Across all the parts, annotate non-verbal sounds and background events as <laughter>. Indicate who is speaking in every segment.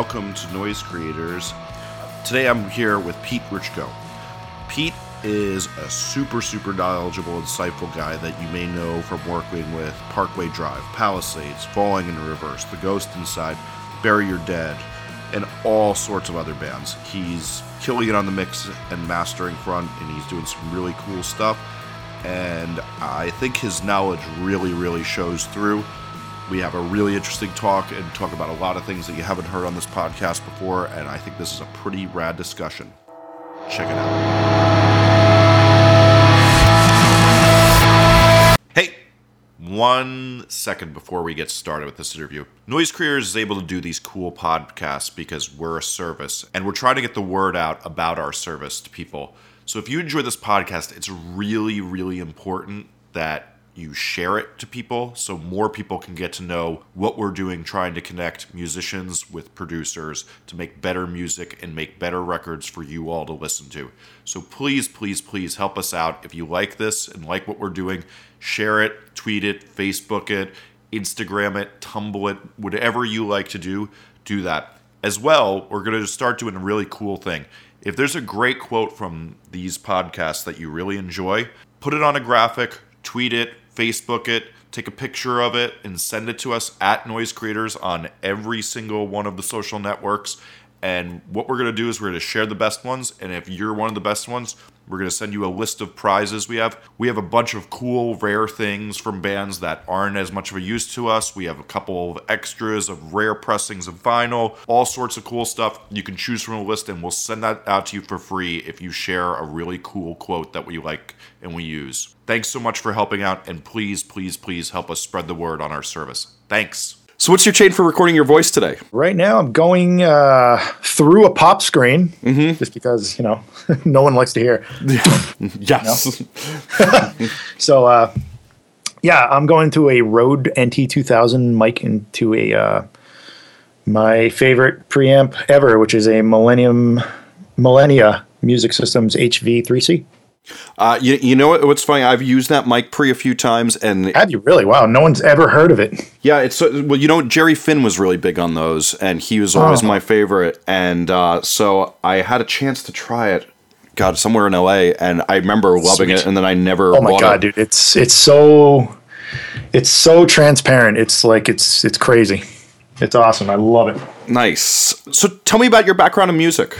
Speaker 1: Welcome to Noise Creators. Today I'm here with Pete Rutcho. Pete is a super, super knowledgeable, insightful guy that you may know from working with Parkway Drive, Palisades, Falling in Reverse, The Ghost Inside, Bury Your Dead, and all sorts of other bands. He's killing it on the mix and mastering front, and he's doing some really cool stuff. And I think his knowledge really, really shows through. We have a really interesting talk and talk about a lot of things that you haven't heard on this podcast before, and I think this is a pretty rad discussion. Check it out. Hey, one second before we get started with this interview. Noise Creators is able to do these cool podcasts because we're a service, and we're trying to get the word out about our service to people. So if you enjoy this podcast, it's really, really important that you share it to people so more people can get to know what we're doing trying to connect musicians with producers to make better music and make better records for you all to listen to. So please, please, please help us out. If you like this and like what we're doing, share it, tweet it, Facebook it, Instagram it, Tumblr it, whatever you like to do, do that. As well, we're going to start doing a really cool thing. If there's a great quote from these podcasts that you really enjoy, put it on a graphic, tweet it, Facebook it, take a picture of it, and send it to us at Noise Creators on every single one of the social networks. And what we're going to do is we're going to share the best ones. And if you're one of the best ones, we're going to send you a list of prizes we have. We have a bunch of cool, rare things from bands that aren't as much of a use to us. We have a couple of extras of rare pressings of vinyl, all sorts of cool stuff. You can choose from a list, and we'll send that out to you for free if you share a really cool quote that we like and we use. Thanks so much for helping out, and please, please, please help us spread the word on our service. Thanks.
Speaker 2: So, what's your chain for recording your voice today?
Speaker 3: Right now, I'm going uh, through a pop screen
Speaker 2: Mm-hmm.
Speaker 3: just because, you know, <laughs> no one likes to hear. <laughs>
Speaker 2: Yes. <laughs>
Speaker 3: So, uh, yeah, I'm going to a Rode NT2000 mic into a uh, my favorite preamp ever, which is a Millennium Millennia Music Systems HV3C.
Speaker 2: Uh, you, you know what, what's funny? I've used that mic pre a few times, and
Speaker 3: Have you really? Wow, no one's ever heard of it.
Speaker 2: yeah, it's uh, well, you know, Jerry Finn was really big on those, and he was always
Speaker 3: Oh.
Speaker 2: my favorite. And uh, so I had a chance to try it. God, somewhere in LA, and I remember loving
Speaker 3: Sweet.
Speaker 2: it, and then I never.
Speaker 3: Oh my god,
Speaker 2: it.
Speaker 3: dude, it's it's so it's so transparent. It's like it's it's crazy. It's awesome. I love it.
Speaker 2: Nice. So tell me about your background in music.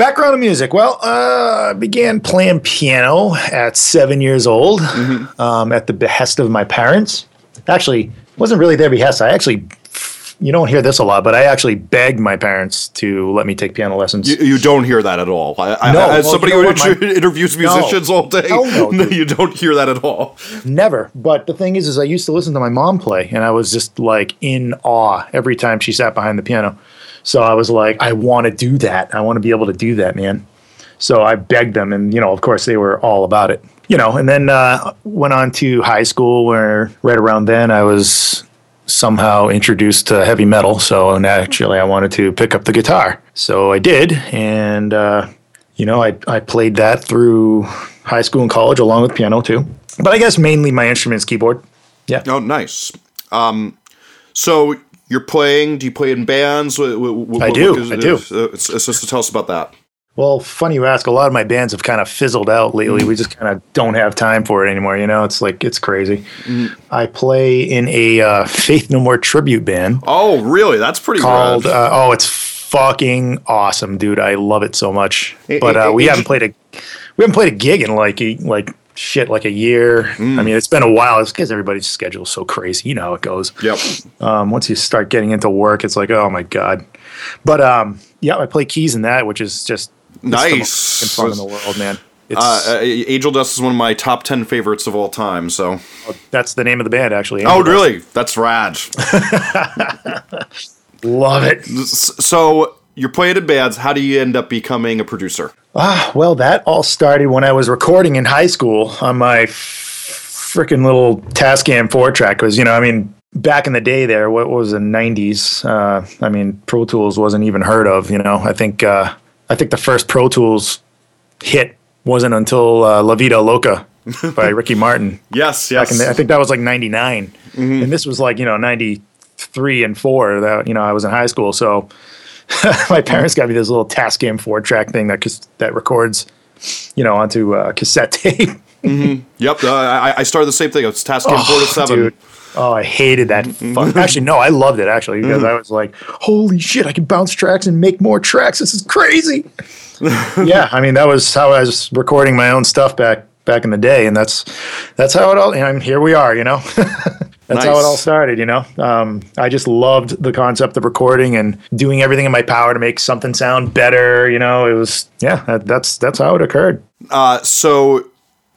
Speaker 3: Background of music. Well, uh, I began playing piano at seven years old um, at the behest of my parents. Actually, it wasn't really their behest. I actually, you don't hear this a lot, but I actually begged my parents to let me take piano lessons.
Speaker 2: You, you don't hear that at all. I, I,
Speaker 3: No,
Speaker 2: as
Speaker 3: well,
Speaker 2: somebody
Speaker 3: you know
Speaker 2: who
Speaker 3: what, my-
Speaker 2: interviews
Speaker 3: No.
Speaker 2: musicians all day,
Speaker 3: Hell no, <laughs>
Speaker 2: you don't hear that at all.
Speaker 3: Never. But the thing is, is I used to listen to my mom play, and I was just like in awe every time she sat behind the piano. So I was like, I want to do that. I want to be able to do that, man. So I begged them, and you know, of course, they were all about it. You know, and then uh, went on to high school, where right around then I was somehow introduced to heavy metal. So naturally, I wanted to pick up the guitar. So I did, and uh, you know, I I played that through high school and college, along with piano too. But I guess mainly my instrument is keyboard. Yeah.
Speaker 2: Oh, nice. Um, so you're playing? Do you play in bands? Wh- wh- wh-
Speaker 3: I
Speaker 2: what
Speaker 3: do,
Speaker 2: is
Speaker 3: I do.
Speaker 2: Uh, it's, it's just to tell us about that.
Speaker 3: Well, funny you ask. A lot of my bands have kind of fizzled out lately. We just kind of don't have time for it anymore. You know, it's like it's crazy. I play in a uh, <laughs> Faith No More tribute band
Speaker 2: Oh, really? That's pretty
Speaker 3: called. Uh, oh, it's fucking awesome, dude. I love it so much. But uh, we haven't played a we haven't played a gig in like like shit like a year. I mean, it's been a while. It's because everybody's schedule is so crazy. You know how it goes.
Speaker 2: Yep.
Speaker 3: Um, once you start getting into work, it's like, oh my god. But um, yeah, I play keys in that, which is just
Speaker 2: Nice.
Speaker 3: most fun in the world, man. It's,
Speaker 2: Uh, uh, Angel Dust is one of my top ten favorites of all time. So.
Speaker 3: that's the name of the band, actually.
Speaker 2: Oh,
Speaker 3: Angel Dust.
Speaker 2: really? That's rad. <laughs>
Speaker 3: Love it.
Speaker 2: So you're playing in bands. How do you end up becoming a producer?
Speaker 3: Ah, well, that all started when I was recording in high school on my freaking little Tascam four track. Because you know, I mean, back in the day, there, what was the '90s? Uh, I mean, Pro Tools wasn't even heard of. You know, I think uh, I think the first Pro Tools hit wasn't until uh, La Vida Loca <laughs> by Ricky Martin.
Speaker 2: Yes.
Speaker 3: Back in
Speaker 2: Yes.
Speaker 3: the, I think that was like '99, and this was like you know '93 and four that you know I was in high school. So <laughs> my parents got me this little Tascam four track thing that cas- that records, you know, onto uh, cassette tape. <laughs>
Speaker 1: Yep, uh, I, I started the same thing. It's Tascam four to seven.
Speaker 3: Dude. Oh, I hated that. Fuck. Actually, no, I loved it actually because I was like, "Holy shit! I can bounce tracks and make more tracks. This is crazy." <laughs> yeah, I mean that was how I was recording my own stuff back back in the day, and that's that's how it all. And here we are, you know. That's how it all started, you know. Um, I just loved the concept of recording and doing everything in my power to make something sound better. You know, it was yeah. That, that's that's how it occurred.
Speaker 1: Uh, so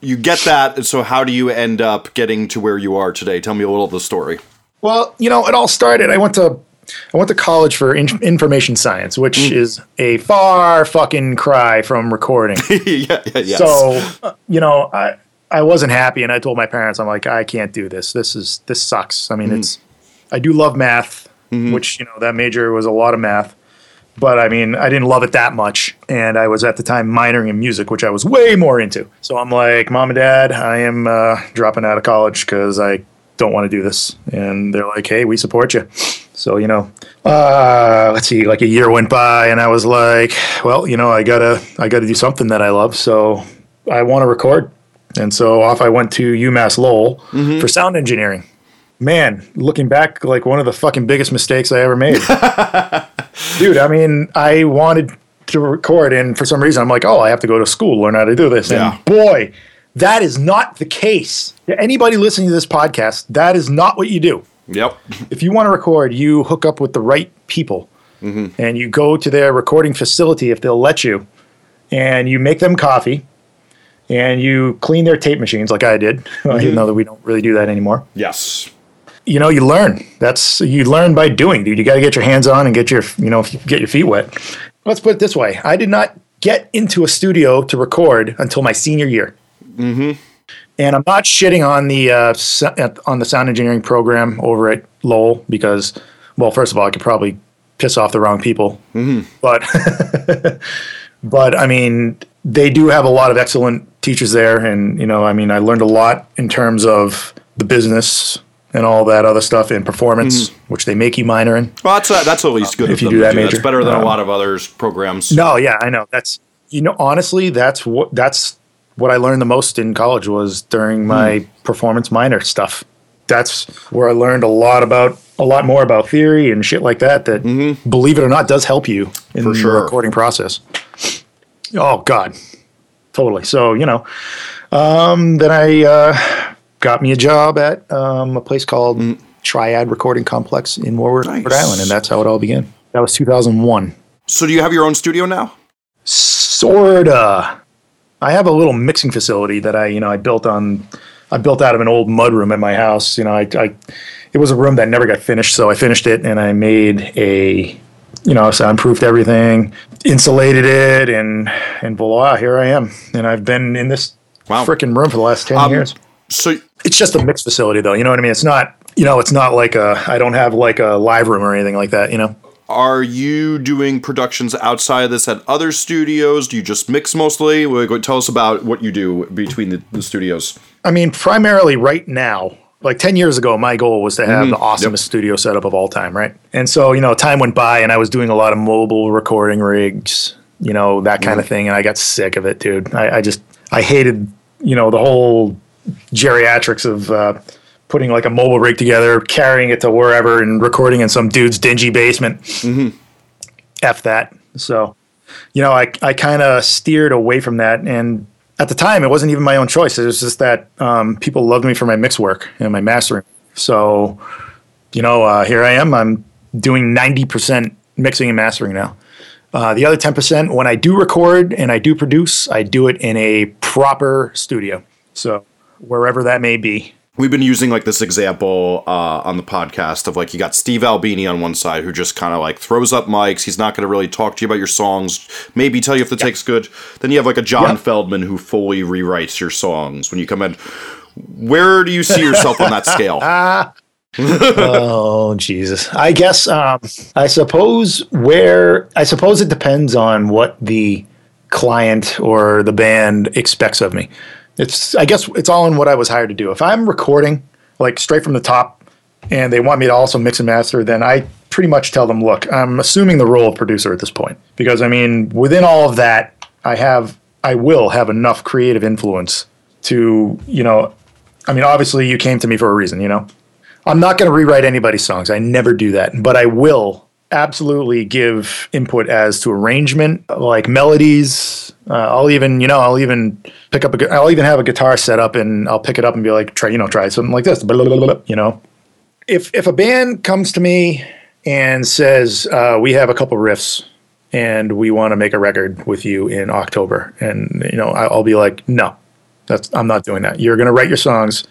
Speaker 1: you get that. So how do you end up getting to where you are today? Tell me a little of the story.
Speaker 3: Well, you know, it all started. I went to I went to college for in- information science, which is a far fucking cry from recording. <laughs>
Speaker 1: yeah, yeah, yes.
Speaker 3: So, uh, you know, I I wasn't happy, and I told my parents, I'm like, I can't do this. This is this sucks. I mean, it's I do love math, which you know that major was a lot of math, but I mean, I didn't love it that much, and I was at the time minoring in music, which I was way more into. So I'm like, mom and dad, I am uh, dropping out of college because I don't want to do this, and they're like, hey, we support you. So you know, uh, let's see, like a year went by, and I was like, well, you know, I gotta, I gotta do something that I love. So I want to record, and so off I went to UMass Lowell mm-hmm. for sound engineering. Man, looking back, like one of the fucking biggest mistakes I ever made. <laughs> Dude, I mean, I wanted to record, and for some reason, I'm like, oh, I have to go to school, learn how to do this.
Speaker 1: Yeah.
Speaker 3: And boy, that is not the case. Anybody listening to this podcast, that is not what you do
Speaker 1: yep.
Speaker 3: if you want to record, you hook up with the right people mm-hmm. and you go to their recording facility if they'll let you, and you make them coffee and you clean their tape machines like I did, <laughs> even mm-hmm. though that we don't really do that anymore.
Speaker 1: Yes.
Speaker 3: You know, you learn. That's you learn by doing, dude. You got to get your hands on and get your, you know, get your feet wet. Let's put it this way: I did not get into a studio to record until my senior year. Mm-hmm. And I'm not shitting on the uh, on the sound engineering program over at Lowell because, well, first of all, I could probably piss off the wrong people. Mm-hmm. But, <laughs> but I mean, they do have a lot of excellent teachers there, and you know, I mean, I learned a lot in terms of the business and all that other stuff in performance, which they make you minor in.
Speaker 1: Well, that's uh, that's at least good
Speaker 3: If you do that
Speaker 1: That's
Speaker 3: major.
Speaker 1: better than a
Speaker 3: Um,
Speaker 1: lot of others programs.
Speaker 3: No, yeah, I know. That's you know, honestly, that's what that's what I learned the most in college was during my
Speaker 1: Hmm.
Speaker 3: performance minor stuff. That's where I learned a lot about a lot more about theory and shit like that. That believe it or not does help you in
Speaker 1: Mm-hmm. For
Speaker 3: the recording process. Oh God, totally. So you know, um, then I uh, got me a job at um, a place called Triad Recording Complex in Warwick,
Speaker 1: Mm. Nice.
Speaker 3: Rhode Island, and that's how it all began. That was 2001.
Speaker 1: So do you have your own studio now?
Speaker 3: Sorta. I have a little mixing facility that I, you know, I built on. I built out of an old mud room at my house. You know, I, I it was a room that never got finished, so I finished it and I made a, you know, soundproofed everything, insulated it, and and voila, here I am. And I've been in this
Speaker 1: Wow.
Speaker 3: freaking room for the last ten
Speaker 1: Um,
Speaker 3: years.
Speaker 1: So
Speaker 3: It's just a mix facility, though. You know what I mean? It's not, you know, it's not like a. I don't have like a live room or anything like that. You know.
Speaker 1: are you doing productions outside of this at other studios? Do you just mix mostly? Tell us about what you do between the, the studios.
Speaker 3: I mean, primarily right now, like 10 years ago, my goal was to have mm-hmm. the awesomest studio setup of all time, right? And so, you know, time went by and I was doing a lot of mobile recording rigs, you know, that kind of mm-hmm. thing. And I got sick of it, dude. I, I just, I hated, you know, the whole geriatrics of, uh, putting like a mobile rig together, carrying it to wherever and recording in some dude's dingy basement. Mm-hmm. F that. So, you know, I, I kind of steered away from that. And at the time, it wasn't even my own choice. It was just that um, people loved me for my mix work and my mastering. So, you know, uh, here I am. I'm doing 90% mixing and mastering now. Uh, the other 10%, when I do record and I do produce, I do it in a proper studio. So, wherever that may be.
Speaker 1: We've been using like this example uh, on the podcast of like you got Steve Albini on one side who just kind of like throws up mics. He's not going to really talk to you about your songs, maybe tell you if the take's good. Then you have like a John
Speaker 3: Yeah.
Speaker 1: Feldmann who fully rewrites your songs when you come in. Where do you see yourself on that scale? <laughs>
Speaker 3: oh Jesus! I guess um, I suppose where I suppose it depends on what the client or the band expects of me. It's I guess it's all in what I was hired to do. If I'm recording like straight from the top, and they want me to also mix and master, then I pretty much tell them, look, I'm assuming the role of producer at this point because I mean, within all of that, I have, I will have enough creative influence to, you know, I mean, obviously you came to me for a reason, you know. I'm not going to rewrite anybody's songs. I never do that, but I will absolutely give input as to arrangement, like melodies. Uh, I'll even, you know, I'll even pick up a, I'll even have a guitar set up and I'll pick it up and be like, try, you know, try something like this, you know. If if a band comes to me and says uh, we have a couple riffs and we want to make a record with you in October, and you know, I'll be like, no, that's I'm not doing that. You're going to write your songs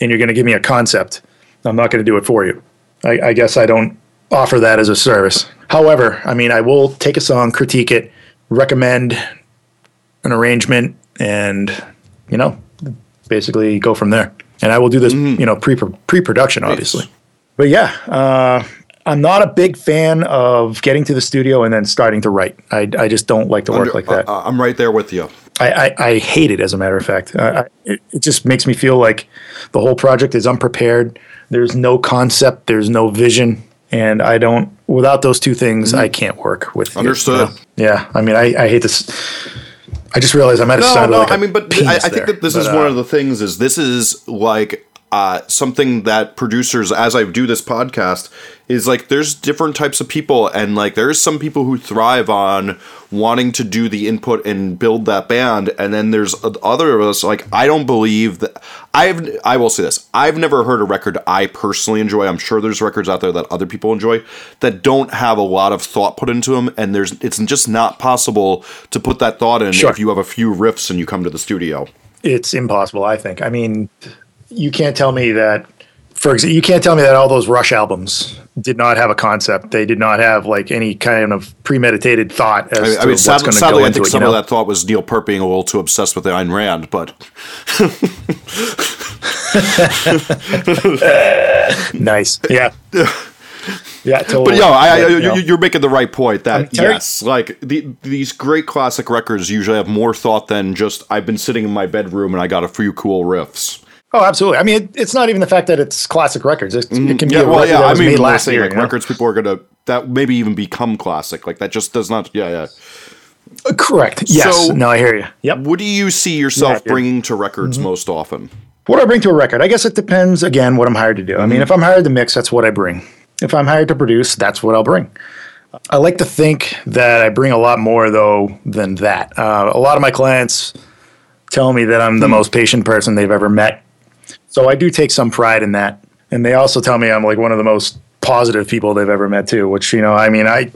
Speaker 3: and you're going to give me a concept. I'm not going to do it for you. I, I guess I don't offer that as a service. However, I mean, I will take a song, critique it, recommend an arrangement, and you know, basically go from there. And I will do this, you know, pre pre production, obviously. But yeah, uh, I'm not a big fan of getting to the studio and then starting to write. I, I just don't like to work like that.
Speaker 1: Uh, I'm right there with you.
Speaker 3: I, I, I hate it, as a matter of fact. Uh, I, it, it just makes me feel like the whole project is unprepared. There's no concept, there's no vision. And I don't, without those two things, I can't work with. it, you
Speaker 1: Understood.
Speaker 3: know? Yeah. I mean, I, I hate this. I just realized I might have
Speaker 1: No,
Speaker 3: sounded
Speaker 1: no.
Speaker 3: like a
Speaker 1: I mean, but I, I think that this
Speaker 3: But,
Speaker 1: is
Speaker 3: uh,
Speaker 1: one of the things. Is this is like uh, something that producers, as I do this podcast, is like there's different types of people, and like there's some people who thrive on wanting to do the input and build that band, and then there's other of us like I don't believe that I've I will say this I've never heard a record I personally enjoy. I'm sure there's records out there that other people enjoy that don't have a lot of thought put into them, and there's it's just not possible to put that thought in
Speaker 3: Sure.
Speaker 1: if you have a few riffs and you come to the studio.
Speaker 3: it's impossible. I think. I mean, you can't tell me that. For example, you can't tell me that all those Rush albums did not have a concept. They did not have like any kind of premeditated thought as
Speaker 1: I,
Speaker 3: to
Speaker 1: I mean, sadly, sadly I think
Speaker 3: it. You
Speaker 1: some
Speaker 3: know?
Speaker 1: of that thought was Neil Peart being a little too obsessed with Ayn Rand, but <laughs>
Speaker 3: nice. Yeah. Yeah. <laughs> Totally.
Speaker 1: but yo, I, I, you, you're making the right point that
Speaker 3: Terry-
Speaker 1: yes, like the, these great classic records usually have more thought than just I've been sitting in my bedroom and I got a few cool riffs.
Speaker 3: Oh, absolutely. I mean, it, it's not even the fact that it's classic records. It's, It can be
Speaker 1: Yeah,
Speaker 3: a
Speaker 1: well, yeah, I mean,
Speaker 3: made last year.
Speaker 1: like
Speaker 3: you know?
Speaker 1: records people are gonna that maybe even become classic. Like that just does not. Yeah, yeah.
Speaker 3: Uh, Correct. Yes.
Speaker 1: So-
Speaker 3: no, I hear you. Yep.
Speaker 1: What do you see yourself
Speaker 3: Yeah,
Speaker 1: bringing to records
Speaker 3: Mm-hmm.
Speaker 1: most often?
Speaker 3: What do I bring to a record? I guess it depends again what I'm hired to do. I mean, if I'm hired to mix, that's what I bring. If I'm hired to produce, that's what I'll bring. I like to think that I bring a lot more though than that. Uh, a lot of my clients tell me that I'm the most patient person they've ever met. So I do take some pride in that. And they also tell me I'm like one of the most positive people they've ever met too, which you know, I mean, I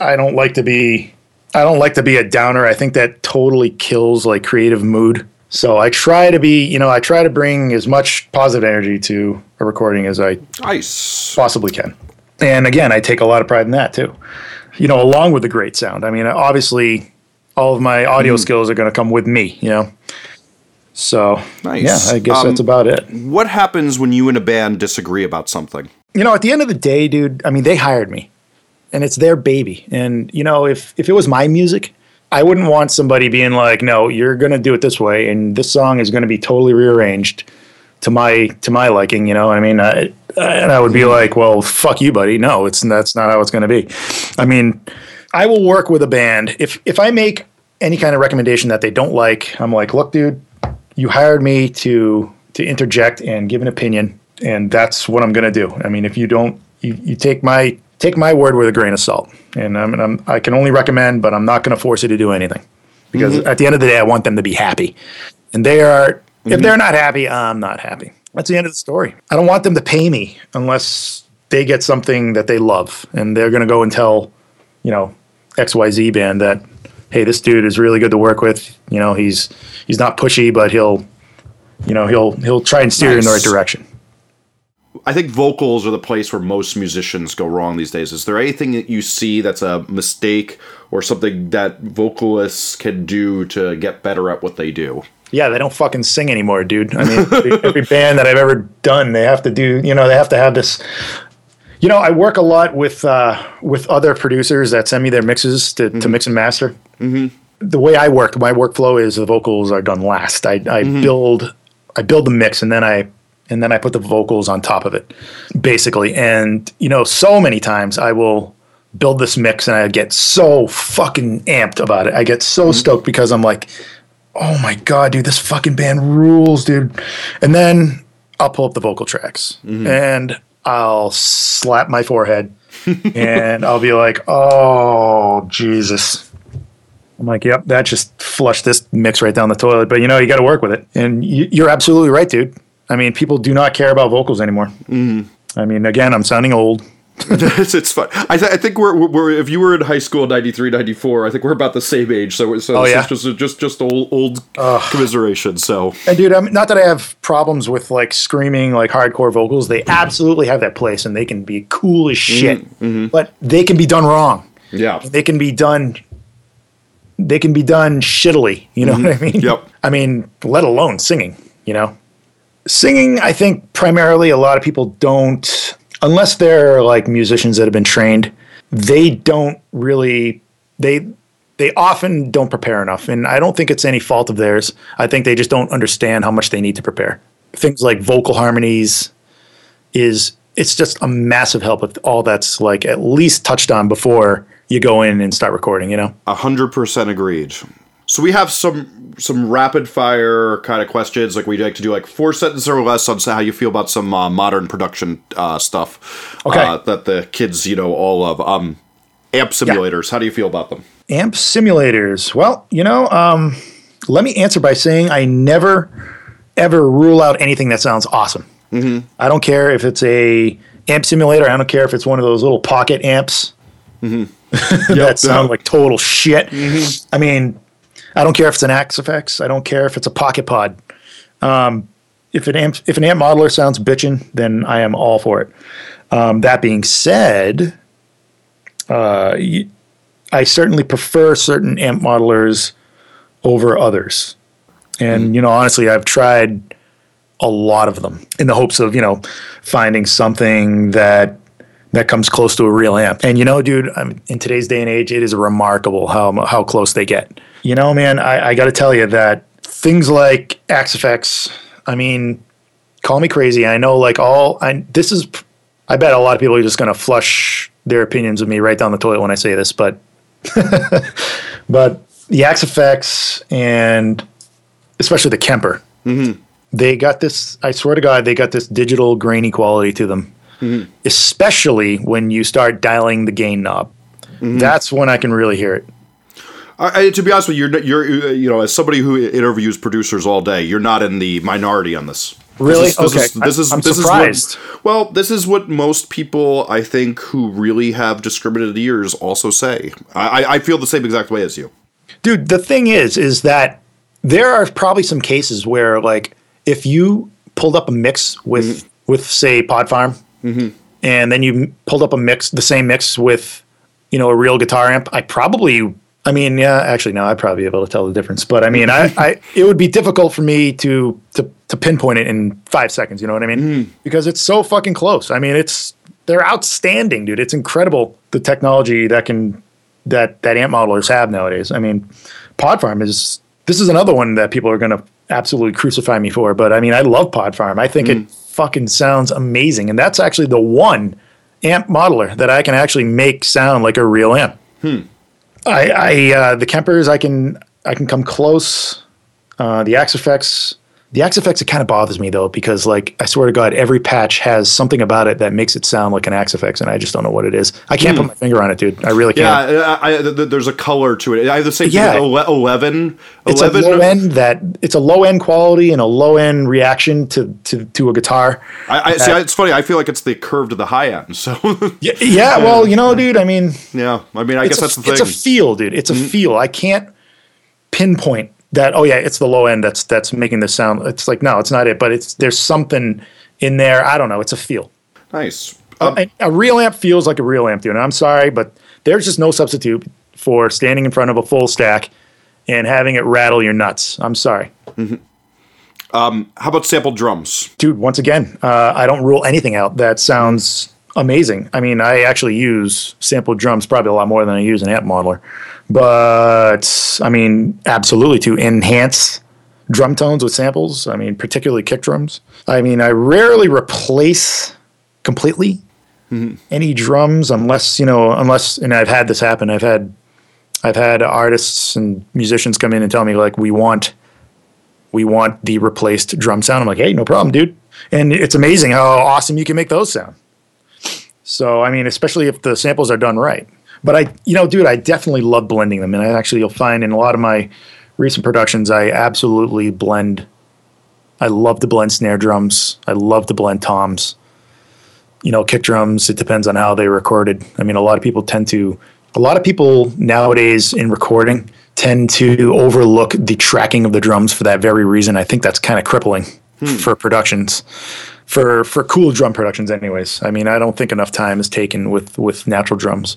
Speaker 3: I don't like to be I don't like to be a downer. I think that totally kills like creative mood. So I try to be, you know, I try to bring as much positive energy to a recording as I
Speaker 1: Nice.
Speaker 3: possibly can. And again, I take a lot of pride in that too. You know, along with the great sound. I mean, obviously, all of my audio
Speaker 1: Mm.
Speaker 3: skills are going to come with me. You know, so
Speaker 1: Nice.
Speaker 3: yeah, I guess
Speaker 1: Um,
Speaker 3: that's about it.
Speaker 1: What happens when you and a band disagree about something?
Speaker 3: You know, at the end of the day, dude, I mean, they hired me, and it's their baby. And you know, if if it was my music, I wouldn't want somebody being like, "No, you're going to do it this way, and this song is going to be totally rearranged." to my to my liking. You know, I mean, I, and I would be like, well, fuck you, buddy. No, it's that's not how it's going to be. I mean, I will work with a band if if I make any kind of recommendation that they don't like. I'm like, look, dude, you hired me to to interject and give an opinion, and that's what I'm going to do. I mean, if you don't, you, you take my take my word with a grain of salt, and I'm, I'm I can only recommend, but I'm not going to force you to do anything because mm-hmm. at the end of the day, I want them to be happy, and they are. If mm-hmm. they're not happy, I'm not happy. That's the end of the story. I don't want them to pay me unless they get something that they love, and they're going to go and tell, you know, X Y Z band that, hey, this dude is really good to work with. You know, he's he's not pushy, but he'll, you know, he'll he'll try and steer you in the right direction.
Speaker 1: I think vocals are the place where most musicians go wrong these days. Is there anything that you see that's a mistake or something that vocalists can do to get better at what they do?
Speaker 3: Yeah, they don't fucking sing anymore, dude. I mean, <laughs> every, every band that I've ever done, they have to do, you know, they have to have this. You know, I work a lot with uh, with other producers that send me their mixes to, to mix and master. Mm-hmm. The way I work, my workflow is the vocals are done last. I, I mm-hmm. build I build the mix and then I and then I put the vocals on top of it, basically. And you know, so many times I will build this mix and I get so fucking amped about it. I get so mm-hmm. stoked because I'm like, oh my god, dude, this fucking band rules, dude. And then I'll pull up the vocal tracks mm-hmm. and I'll slap my forehead <laughs> and I'll be like, oh Jesus. I'm like, yep, that just flushed this mix right down the toilet. But you know, you got to work with it. And you, you're absolutely right, dude. I mean, people do not care about vocals anymore. Mm-hmm. I mean, again, I'm sounding old. <laughs>
Speaker 1: it's, it's fun. I, th- I think we're, we're if you were in high school 93, 94, I think we're about the same age. So, so
Speaker 3: Oh,
Speaker 1: this
Speaker 3: yeah?
Speaker 1: is just just just old old commiseration. So
Speaker 3: And dude, I'm not that I have problems with like screaming like hardcore vocals. They mm-hmm. absolutely have that place and they can be cool as shit. Mm-hmm. But they can be done wrong.
Speaker 1: yeah,
Speaker 3: They can be done they can be done shittily, you know mm-hmm. what I mean?
Speaker 1: Yep. <laughs>
Speaker 3: I mean, let alone singing, you know. Singing, I think primarily a lot of people don't unless they're like musicians that have been trained, they don't really they they often don't prepare enough and i don't think it's any fault of theirs i think they just don't understand how much they need to prepare things like vocal harmonies is it's just a massive help if all that's like at least touched on before you go in and start recording you know
Speaker 1: a hundred percent agreed. So we have some some rapid fire kind of questions. Like we like to do like four sentences or less on how you feel about some uh, modern production uh, stuff.
Speaker 3: Okay.
Speaker 1: Uh, that the kids you know all love. Um, amp simulators. How do you feel about them?
Speaker 3: amp simulators well you know um, let me answer by saying i never ever rule out anything that sounds awesome i don't care if it's a amp simulator i don't care if it's one of those little pocket amps <laughs> that sound like total shit. I mean i don't care if it's an axe i don't care if it's a pocket pod. Um, if an amp if an amp modeler sounds bitching, then i am all for it. Um, that being said uh, I certainly prefer certain amp modelers over others. And, you know, honestly, I've tried a lot of them in the hopes of, you know, finding something that that comes close to a real amp. And you know, dude, I'm, in today's day and age, it is remarkable how how close they get. You know, man, I, I got to tell you that things like Axe-Fx, I mean, call me crazy. I know, like all, I this is, I bet a lot of people are just going to flush their opinions of me right down the toilet when I say this, but <laughs> but the Axe-Fx and especially the Kemper, mm-hmm. they got this. I swear to God, they got this digital grainy quality to them. Mm-hmm. Especially when you start dialing the gain knob, mm-hmm. that's when I can really hear it.
Speaker 1: I, I- to be honest with you, you're, you're you know as somebody who interviews producers all day, you're not in the minority on this.
Speaker 3: Really?
Speaker 1: This is, this
Speaker 3: Okay.
Speaker 1: Is, this is
Speaker 3: I'm
Speaker 1: this
Speaker 3: surprised.
Speaker 1: Is what, well, this is what most people I think who really have discriminated ears also say. I, I- I feel the same exact way as you.
Speaker 3: dude the thing is is that there are probably some cases where like if you pulled up a mix with mm-hmm. with say pod farm Mm-hmm. and then you pulled up a mix the same mix with you know a real guitar amp. I probably i mean yeah actually no i'd probably be able to tell the difference. But i mean I, <laughs> I it would be difficult for me to to to pinpoint it in five seconds you know what i mean? Mm-hmm. Because it's so fucking close. I mean it's they're outstanding dude. It's incredible the technology that can that that amp modelers have nowadays. I mean, Pod Farm is this is another one that people are going to absolutely crucify me for. But I mean, I love Pod Farm. I think it mm. Fucking sounds amazing, and that's actually the one amp modeler that I can actually make sound like a real amp. I, I uh, the Kempers, I can I can come close. Uh, the Axe-Fx, the Axe-Fx, it kind of bothers me though because like I swear to God, every patch has something about it that makes it sound like an Axe-Fx, and I just don't know what it is. I can't hmm. put my finger on it, dude. I really can't.
Speaker 1: Yeah, I, I, th- th- there's a color to it. I have the same
Speaker 3: Yeah.
Speaker 1: thing. ele- Eleven.
Speaker 3: it's
Speaker 1: Eleven.
Speaker 3: a low end that it's a low end quality and a low end reaction to to, to a guitar.
Speaker 1: I, I see. It's funny. I feel like it's the curve to the high end. So <laughs>
Speaker 3: Yeah, yeah. Well, you know, dude. I mean,
Speaker 1: yeah. I mean, I guess
Speaker 3: a,
Speaker 1: that's the
Speaker 3: it's a feel, dude. It's a mm. feel. I can't pinpoint that. Oh yeah, it's the low end that's that's making this sound. It's like no, it's not it. But it's there's something in there. I don't know. It's a feel.
Speaker 1: nice.
Speaker 3: a, um, a real amp feels like a real amp, dude. And I'm sorry, but there's just no substitute for standing in front of a full stack and having it rattle your nuts. I'm sorry. Mm-hmm.
Speaker 1: Um, how about sample drums?
Speaker 3: dude once again uh, i don't rule anything out that sounds amazing i mean i actually use sample drums probably a lot more than i use an amp modeler but i mean absolutely to enhance drum tones with samples. I mean, particularly kick drums. I mean, I rarely replace completely mm-hmm. any drums unless you know, unless and I've had this happen. I've had I've had artists and musicians come in and tell me like we want we want the replaced drum sound. I'm like, hey, no problem, dude. And it's amazing how awesome you can make those sound. So I mean, especially if the samples are done right. But I, you know, dude, I definitely love blending them, and I actually you'll find in a lot of my recent productions, I absolutely blend. I love to blend snare drums. I love to blend toms. You know, kick drums. It depends on how they recorded. I mean, a lot of people tend to. A lot of people nowadays in recording tend to overlook the tracking of the drums for that very reason. I think that's kind of crippling hmm. for productions, for for cool drum productions. Anyways, I mean, I don't think enough time is taken with with natural drums.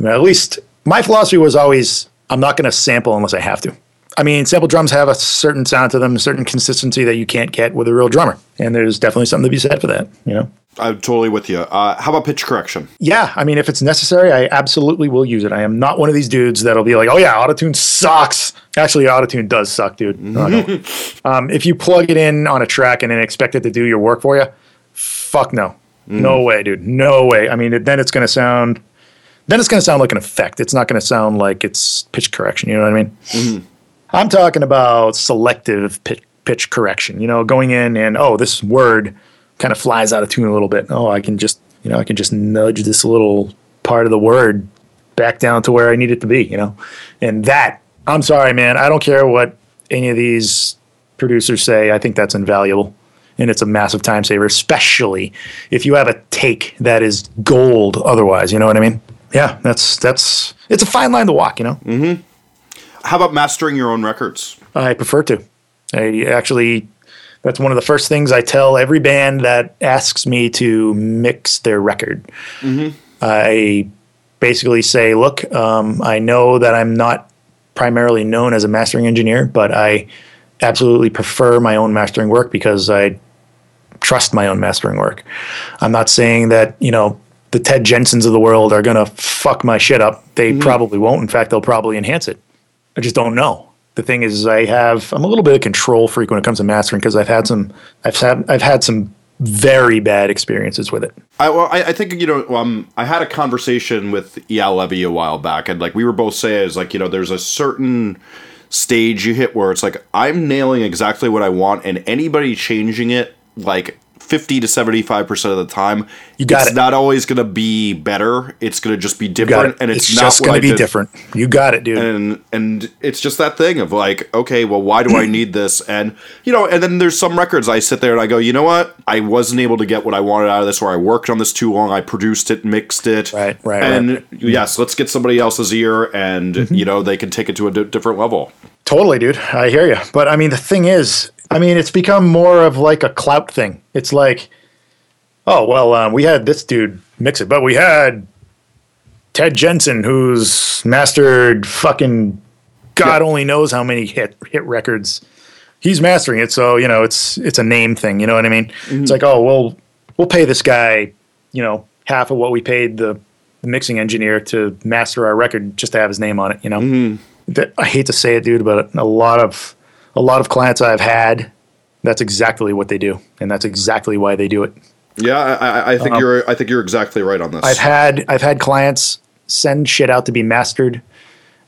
Speaker 3: I mean, at least my philosophy was always I'm not going to sample unless I have to. I mean, sample drums have a certain sound to them, a certain consistency that you can't get with a real drummer, and there's definitely something to be said for that. You know.
Speaker 1: I'm totally with you. Uh, how about pitch correction?
Speaker 3: Yeah, I mean, if it's necessary, I absolutely will use it. I am not one of these dudes that'll be like, "Oh yeah, autotune sucks." Actually, autotune does suck, dude. No, no. um, if you plug it in on a track and then expect it to do your work for you, fuck no, no way, dude, no way. I mean, then it's going to sound, then it's going to sound like an effect. It's not going to sound like it's pitch correction. You know what I mean? Mm-hmm. I'm talking about selective pitch, pitch correction. You know, going in and oh, this word kind of flies out of tune a little bit. Oh, I can just you know I can just nudge this little part of the word back down to where I need it to be. You know, and that I'm sorry, man. I don't care what any of these producers say. I think that's invaluable. And it's a massive time saver, especially if you have a take that is gold otherwise. You know what I mean? Yeah, that's that's it's a fine line to walk, you know. Mm-hmm.
Speaker 1: How about mastering your own records?
Speaker 3: I prefer to. I actually, that's one of the first things I tell every band that asks me to mix their record. I basically say, look, um, I know that I'm not primarily known as a mastering engineer, but I absolutely prefer my own mastering work because I trust my own mastering work. I'm not saying that, you know, the Ted Jensens of the world are going to fuck my shit up. They probably won't. In fact, they'll probably enhance it. I just don't know. The thing is, I have I'm a little bit of control freak when it comes to mastering because I've had some I've had I've had some very bad experiences with it.
Speaker 1: I, well, I, I think you know. Um, I had a conversation with Eyal Levi a while back, and like we were both saying, is like you know, there's a certain stage you hit where it's like I'm nailing exactly what I want, and anybody changing it like. 50 to 75% of the time
Speaker 3: You got
Speaker 1: it's
Speaker 3: it.
Speaker 1: not always going to be better it's going to just be different and it's, not
Speaker 3: just going to be
Speaker 1: did.
Speaker 3: different. You got it, dude.
Speaker 1: and and it's just that thing of like okay well why do i <clears throat> need this and you know and then there's some records i sit there and i go you know what i wasn't able to get what i wanted out of this or i worked on this too long i produced it mixed it
Speaker 3: Right, right,
Speaker 1: and
Speaker 3: right.
Speaker 1: yes let's get somebody else's ear and
Speaker 3: Mm-hmm.
Speaker 1: you know they can take it to a different level
Speaker 3: Totally, dude. I hear you. But I mean, the thing is, I mean, it's become more of like a clout thing. It's like, oh, well, um, we had this dude mix it, but we had Ted Jensen, who's mastered fucking God
Speaker 1: Yeah.
Speaker 3: only knows how many hit hit records. He's mastering it, so you know it's it's a name thing. You know what I mean?
Speaker 1: Mm-hmm.
Speaker 3: It's like, oh, well, we'll pay this guy, you know, half of what we paid the, the mixing engineer to master our record just to have his name on it. You know,
Speaker 1: Mm-hmm.
Speaker 3: that I hate to say it, dude, but a lot of a lot of clients I've had, that's exactly what they do, and that's exactly why they do it.
Speaker 1: yeah i, I, think you're i think you're exactly right on this
Speaker 3: Um, I've had I've had clients send shit out to be mastered,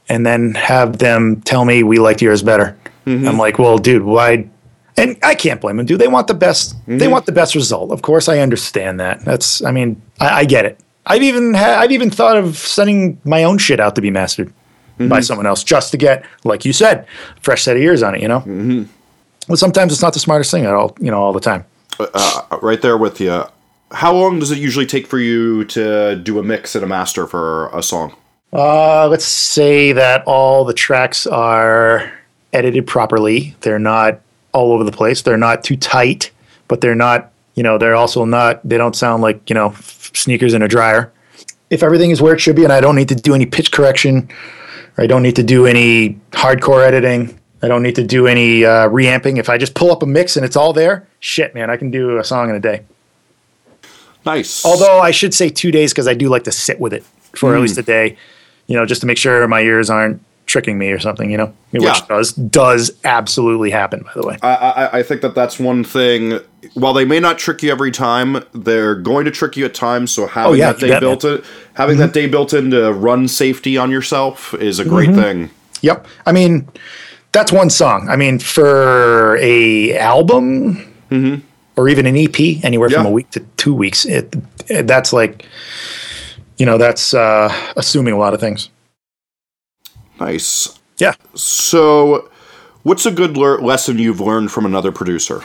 Speaker 3: and then have them tell me we liked yours better. I'm like, well, dude, why? And I can't blame them, dude. They want the best. They want the best result. Of course, I understand that. That's. I mean, I, I get it. I've even ha- I've even thought of sending my own shit out to be mastered by someone else just to get, like you said, fresh set of ears on it. You know. Mm-hmm. Well, sometimes it's not the smartest thing at all. You know, all the time.
Speaker 1: uh, right there with you how long does it usually take for you to do a mix and a master for a song
Speaker 3: Uh, let's say that all the tracks are edited properly. They're not all over the place. They're not too tight, but they're not, you know, they're also not, they don't sound like, you know, sneakers in a dryer. If everything is where it should be and I don't need to do any pitch correction, or I don't need to do any hardcore editing, I don't need to do any uh, reamping. If I just pull up a mix and it's all there, shit, man, I can do a song in a day.
Speaker 1: nice
Speaker 3: Although I should say two days because I do like to sit with it for at least a day, you know, just to make sure my ears aren't tricking me or something, you know, which
Speaker 1: Yeah.
Speaker 3: does does absolutely happen. By the way,
Speaker 1: I, I, I think that that's one thing. While they may not trick you every time, they're going to trick you at times. So having
Speaker 3: Oh, yeah,
Speaker 1: that
Speaker 3: you
Speaker 1: day built it, having that mm-hmm. day built in to run safety on yourself is a great mm-hmm. thing.
Speaker 3: Yep. I mean, that's one song. I mean, for a album mm-hmm. or even an EP, anywhere from a week to two weeks, it, it that's like, you know, that's uh, assuming a lot of things.
Speaker 1: Nice.
Speaker 3: Yeah.
Speaker 1: So, what's a good lear- lesson you've learned from another producer?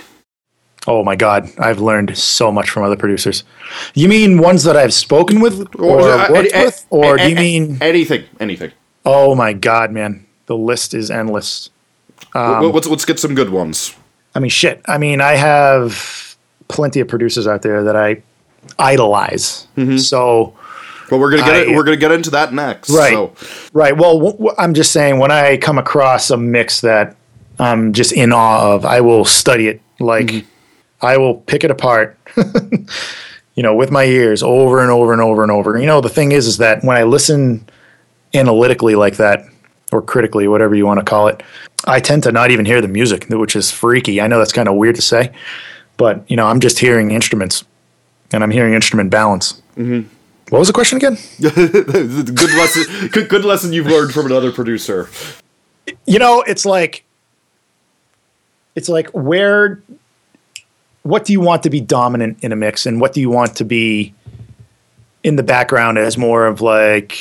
Speaker 3: Oh my God, I've learned so much from other producers. You mean ones that I've spoken with or
Speaker 1: uh,
Speaker 3: worked
Speaker 1: a-
Speaker 3: with, or
Speaker 1: a-
Speaker 3: do you mean?
Speaker 1: anything? Anything.
Speaker 3: Oh my God, man, the list is endless. Um,
Speaker 1: let's let's get some good ones.
Speaker 3: I mean, shit. I mean, I have plenty of producers out there that I idolize. So,
Speaker 1: But we're gonna get
Speaker 3: I-
Speaker 1: it, we're gonna get into that next.
Speaker 3: Right.
Speaker 1: So,
Speaker 3: right. Well, w- w- I'm just saying when I come across a mix that I'm just in awe of, I will study it. Like, mm-hmm. I will pick it apart, <laughs> you know, with my ears over and over and over and over. You know, the thing is, is that when I listen analytically like that, or critically, whatever you want to call it, I tend to not even hear the music, which is freaky. I know that's kind of weird to say, but you know, I'm just hearing instruments, and I'm hearing instrument balance. Mm-hmm. What was the question again? <laughs>
Speaker 1: good lesson. Good, good lesson you've learned from another producer.
Speaker 3: you know it's like it's like where what do you want to be dominant in a mix and what do you want to be in the background as more of like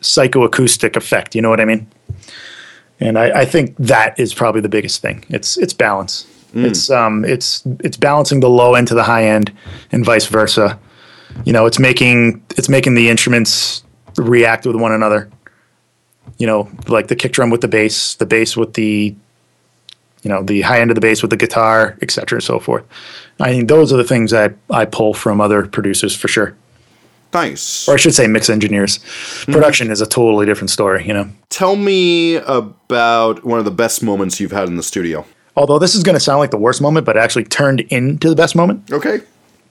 Speaker 3: psychoacoustic effect you know what i mean and i, I think that is probably the biggest thing it's it's balance it's um it's it's balancing the low end to the high end and vice versa you know it's making it's making the instruments react with one another you know, like the kick drum with the bass, the bass with the, you know, the high end of the bass with the guitar, et cetera, and so forth. I think those are the things that I pull from other producers for sure.
Speaker 1: Nice.
Speaker 3: Or I should say mix engineers. Hmm. Production is a totally different story, you know.
Speaker 1: Tell me about one of the best moments you've had in the studio.
Speaker 3: Although this is going to sound like the worst moment, but it actually turned into the best moment.
Speaker 1: Okay.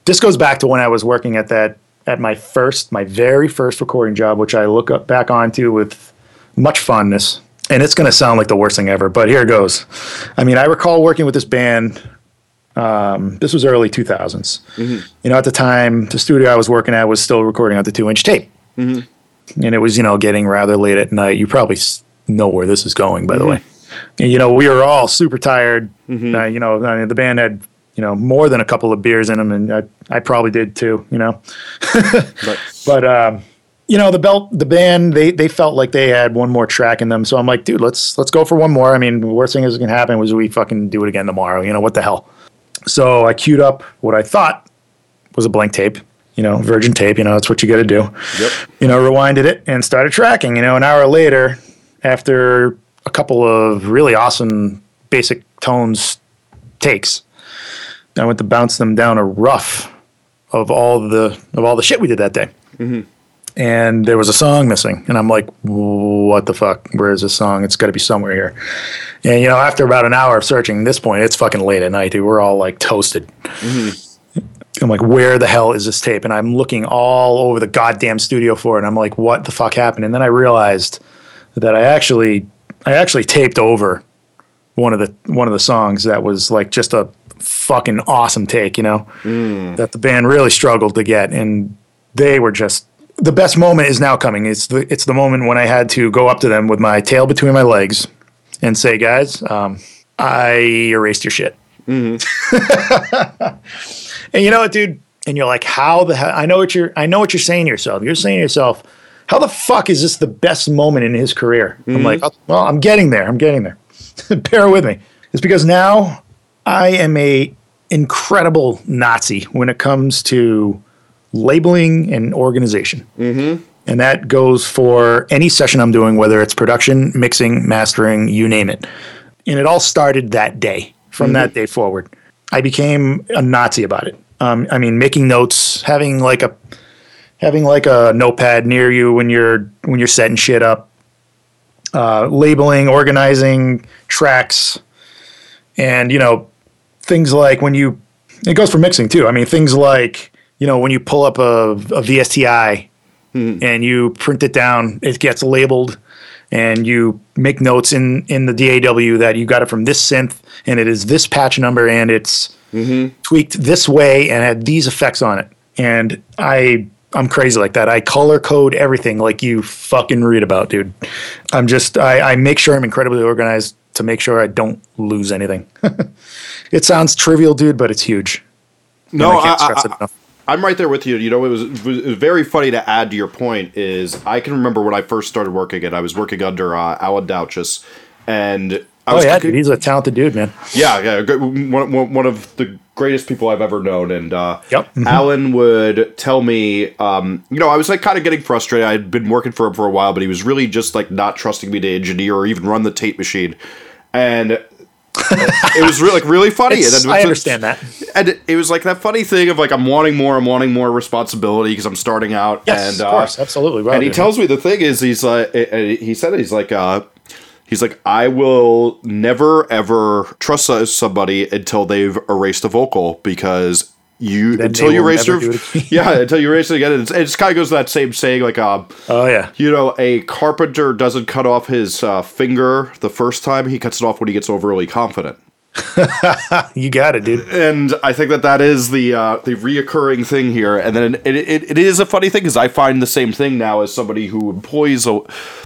Speaker 3: This goes back to when I was working at that, at my first, my very first recording job, which I look up back onto with much fondness. And it's going to sound like the worst thing ever, but here it goes. I mean, I recall working with this band. Um, this was early 2000s. You know, at the time, the studio I was working at was still recording out the two inch tape. And it was, you know, getting rather late at night. You probably know where this is going, by the way. And, you know, we were all super tired. Uh, you know, I mean, the band had, you know, more than a couple of beers in them, and I, I probably did too, you know. <laughs>
Speaker 1: But
Speaker 3: But um, you know, the belt, the band, they they felt like they had one more track in them. So I'm like, dude, let's let's go for one more. I mean, the worst thing that can happen was we fucking do it again tomorrow. You know what the hell? So I queued up what I thought was a blank tape. You know, virgin tape. You know, that's what you got to do.
Speaker 1: Yep.
Speaker 3: You know, rewinded it and started tracking. You know, an hour later, after a couple of really awesome basic tones takes, I went to bounce them down a rough of all the of all the shit we did that day. Mm-hmm. And there was a song missing and i'm like what the fuck? Where is this song? It's got to be somewhere here. And you know after about an hour of searching this point it's fucking late at night dude. We're all like toasted. Mm-hmm. I'm like where the hell is this tape? And i'm looking all over the goddamn studio for it and i'm like what the fuck happened? And then i realized that i actually i actually taped over one of the one of the songs that was like just a fucking awesome take you know mm. that the band really struggled to get and they were just the best moment is now coming. It's the it's the moment when I had to go up to them with my tail between my legs and say, "Guys, um, I erased your shit." Mm-hmm. <laughs> and you know what, dude? And you're like, "How the hell?" I know what you're. I know what you're saying to yourself. You're saying to yourself, "How the fuck is this the best moment in his career?" I'm mm-hmm. like, "Well, I'm getting there. I'm getting there. <laughs> Bear with me." It's because now I am a incredible Nazi when it comes to labeling and organization. Mm-hmm. And that goes for any session I'm doing, whether it's production, mixing, mastering, you name it. And it all started that day. From that day forward, I became a Nazi about it. Um, I mean, making notes, having like a having like a notepad near you when you're when you're setting shit up, uh, labeling, organizing tracks, and you know things like when you it goes for mixing too. I mean, things like you know when you pull up a, a VSTI hmm. and you print it down, it gets labeled, and you make notes in in the DAW that you got it from this synth and it is this patch number and it's mm-hmm. tweaked this way and had these effects on it. And I I'm crazy like that. I color code everything like you fucking read about, dude. I'm just I, I make sure I'm incredibly organized to make sure I don't lose anything. <laughs> it sounds trivial, dude, but it's huge. And
Speaker 1: No,
Speaker 3: I can't
Speaker 1: I-
Speaker 3: stress
Speaker 1: I-
Speaker 3: it enough.
Speaker 1: I'm right there with you. You know, it was, it was very funny to add to your point. Is I can remember when I first started working it. I was working under uh, Alan Douches, and I
Speaker 3: Oh
Speaker 1: was
Speaker 3: yeah,
Speaker 1: cooking-
Speaker 3: dude, he's a talented dude, man.
Speaker 1: Yeah, yeah, one, one, of the greatest people I've ever known. And uh,
Speaker 3: Yep. Mhm.
Speaker 1: Alan would tell me, um, you know, I was like kind of getting frustrated. I had been working for him for a while, but he was really just like not trusting me to engineer or even run the tape machine. And it was really like really funny.
Speaker 3: It's-
Speaker 1: and then-
Speaker 3: I understand that.
Speaker 1: and it, it was like that funny thing of like I'm wanting more, I'm wanting more responsibility because I'm starting out.
Speaker 3: Yes,
Speaker 1: and,
Speaker 3: of
Speaker 1: uh,
Speaker 3: course, absolutely. Wow,
Speaker 1: and he tells me the thing is he's like uh, he said it, he's like uh he's like I will never ever trust somebody until they've erased a vocal because you
Speaker 3: Then
Speaker 1: until you
Speaker 3: will
Speaker 1: erase
Speaker 3: never
Speaker 1: your
Speaker 3: it <laughs>
Speaker 1: yeah until you erase it again. It's, it just kind of goes to that same saying like um
Speaker 3: Oh yeah.
Speaker 1: you know a carpenter doesn't cut off his uh, finger the first time he cuts it off when he gets overly confident. <laughs>
Speaker 3: You got it, dude.
Speaker 1: and I think that that is the uh, the reoccurring thing here. And then it, it, it is a funny thing because I find the same thing now as somebody who employs a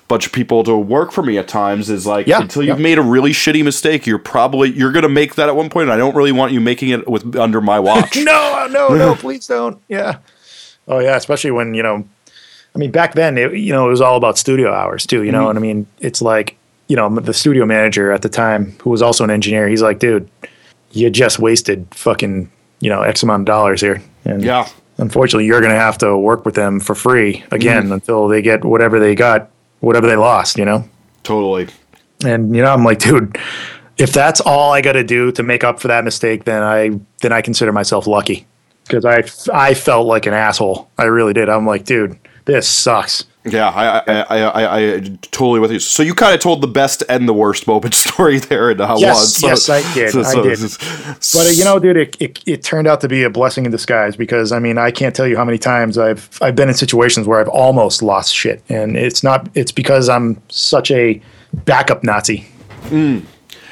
Speaker 1: bunch of people to work for me at times. Is like
Speaker 3: Yeah,
Speaker 1: until you've
Speaker 3: yeah.
Speaker 1: made a really shitty mistake, you're probably you're gonna make that at one point. And I don't really want you making it with under my <laughs> watch.
Speaker 3: no, no, no, <laughs> please don't. Yeah. Oh yeah, especially when you know, I mean, back then it, you know it was all about studio hours too. You know,
Speaker 1: Mm-hmm.
Speaker 3: and I mean, it's like you know the studio manager at the time who was also an engineer. He's like, dude, you just wasted fucking you know x amount of dollars here. And
Speaker 1: Yeah.
Speaker 3: unfortunately, you're gonna have to work with them for free again
Speaker 1: Mm-hmm.
Speaker 3: until they get whatever they got, whatever they lost. You know.
Speaker 1: Totally.
Speaker 3: And you know, I'm like, dude, if that's all I got to do to make up for that mistake, then I then I consider myself lucky because I I felt like an asshole. I really did. I'm like, dude, this sucks.
Speaker 1: Yeah, I I, I, I, I totally with you. So you kind of told the best and the worst moment <laughs> story there in uh,
Speaker 3: Yes, yes, I did, I did. But uh, you know, dude, it, it it turned out to be a blessing in disguise because I mean, I can't tell you how many times I've I've been in situations where I've almost lost shit, and it's not it's because I'm such a backup Nazi.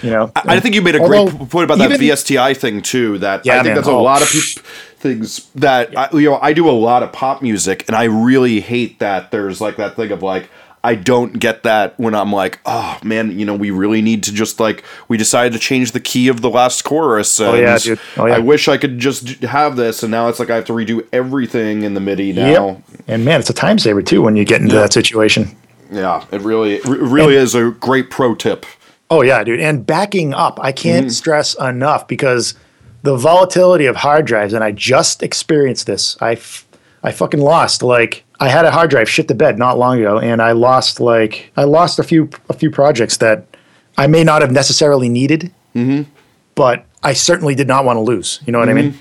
Speaker 3: You know,
Speaker 1: Mm. I think you made a
Speaker 3: Although,
Speaker 1: great point about that VSTI thing too. That
Speaker 3: Yeah,
Speaker 1: I think
Speaker 3: man.
Speaker 1: that's a
Speaker 3: Oh.
Speaker 1: lot of peop things that I, you know. I do a lot of pop music, and I really hate that there's like that thing of like I don't get that when I'm like, oh man, you know, we really need to just like we decided to change the key of the last chorus. And
Speaker 3: yeah, dude. Oh, yeah.
Speaker 1: I wish I could just have this, and now it's like I have to redo everything in the MIDI now.
Speaker 3: Yep. And man, it's a time saver too when you get into that situation.
Speaker 1: Yeah, it really, it really is a great pro tip.
Speaker 3: Oh yeah, dude. And backing up, I can't
Speaker 1: Mm-hmm.
Speaker 3: stress enough because the volatility of hard drives, and I just experienced this. I, f- I fucking lost like I had a hard drive shit the bed not long ago, and I lost like I lost a few a few projects that I may not have necessarily needed,
Speaker 1: Mm-hmm.
Speaker 3: but I certainly did not want to lose. You know what I mean?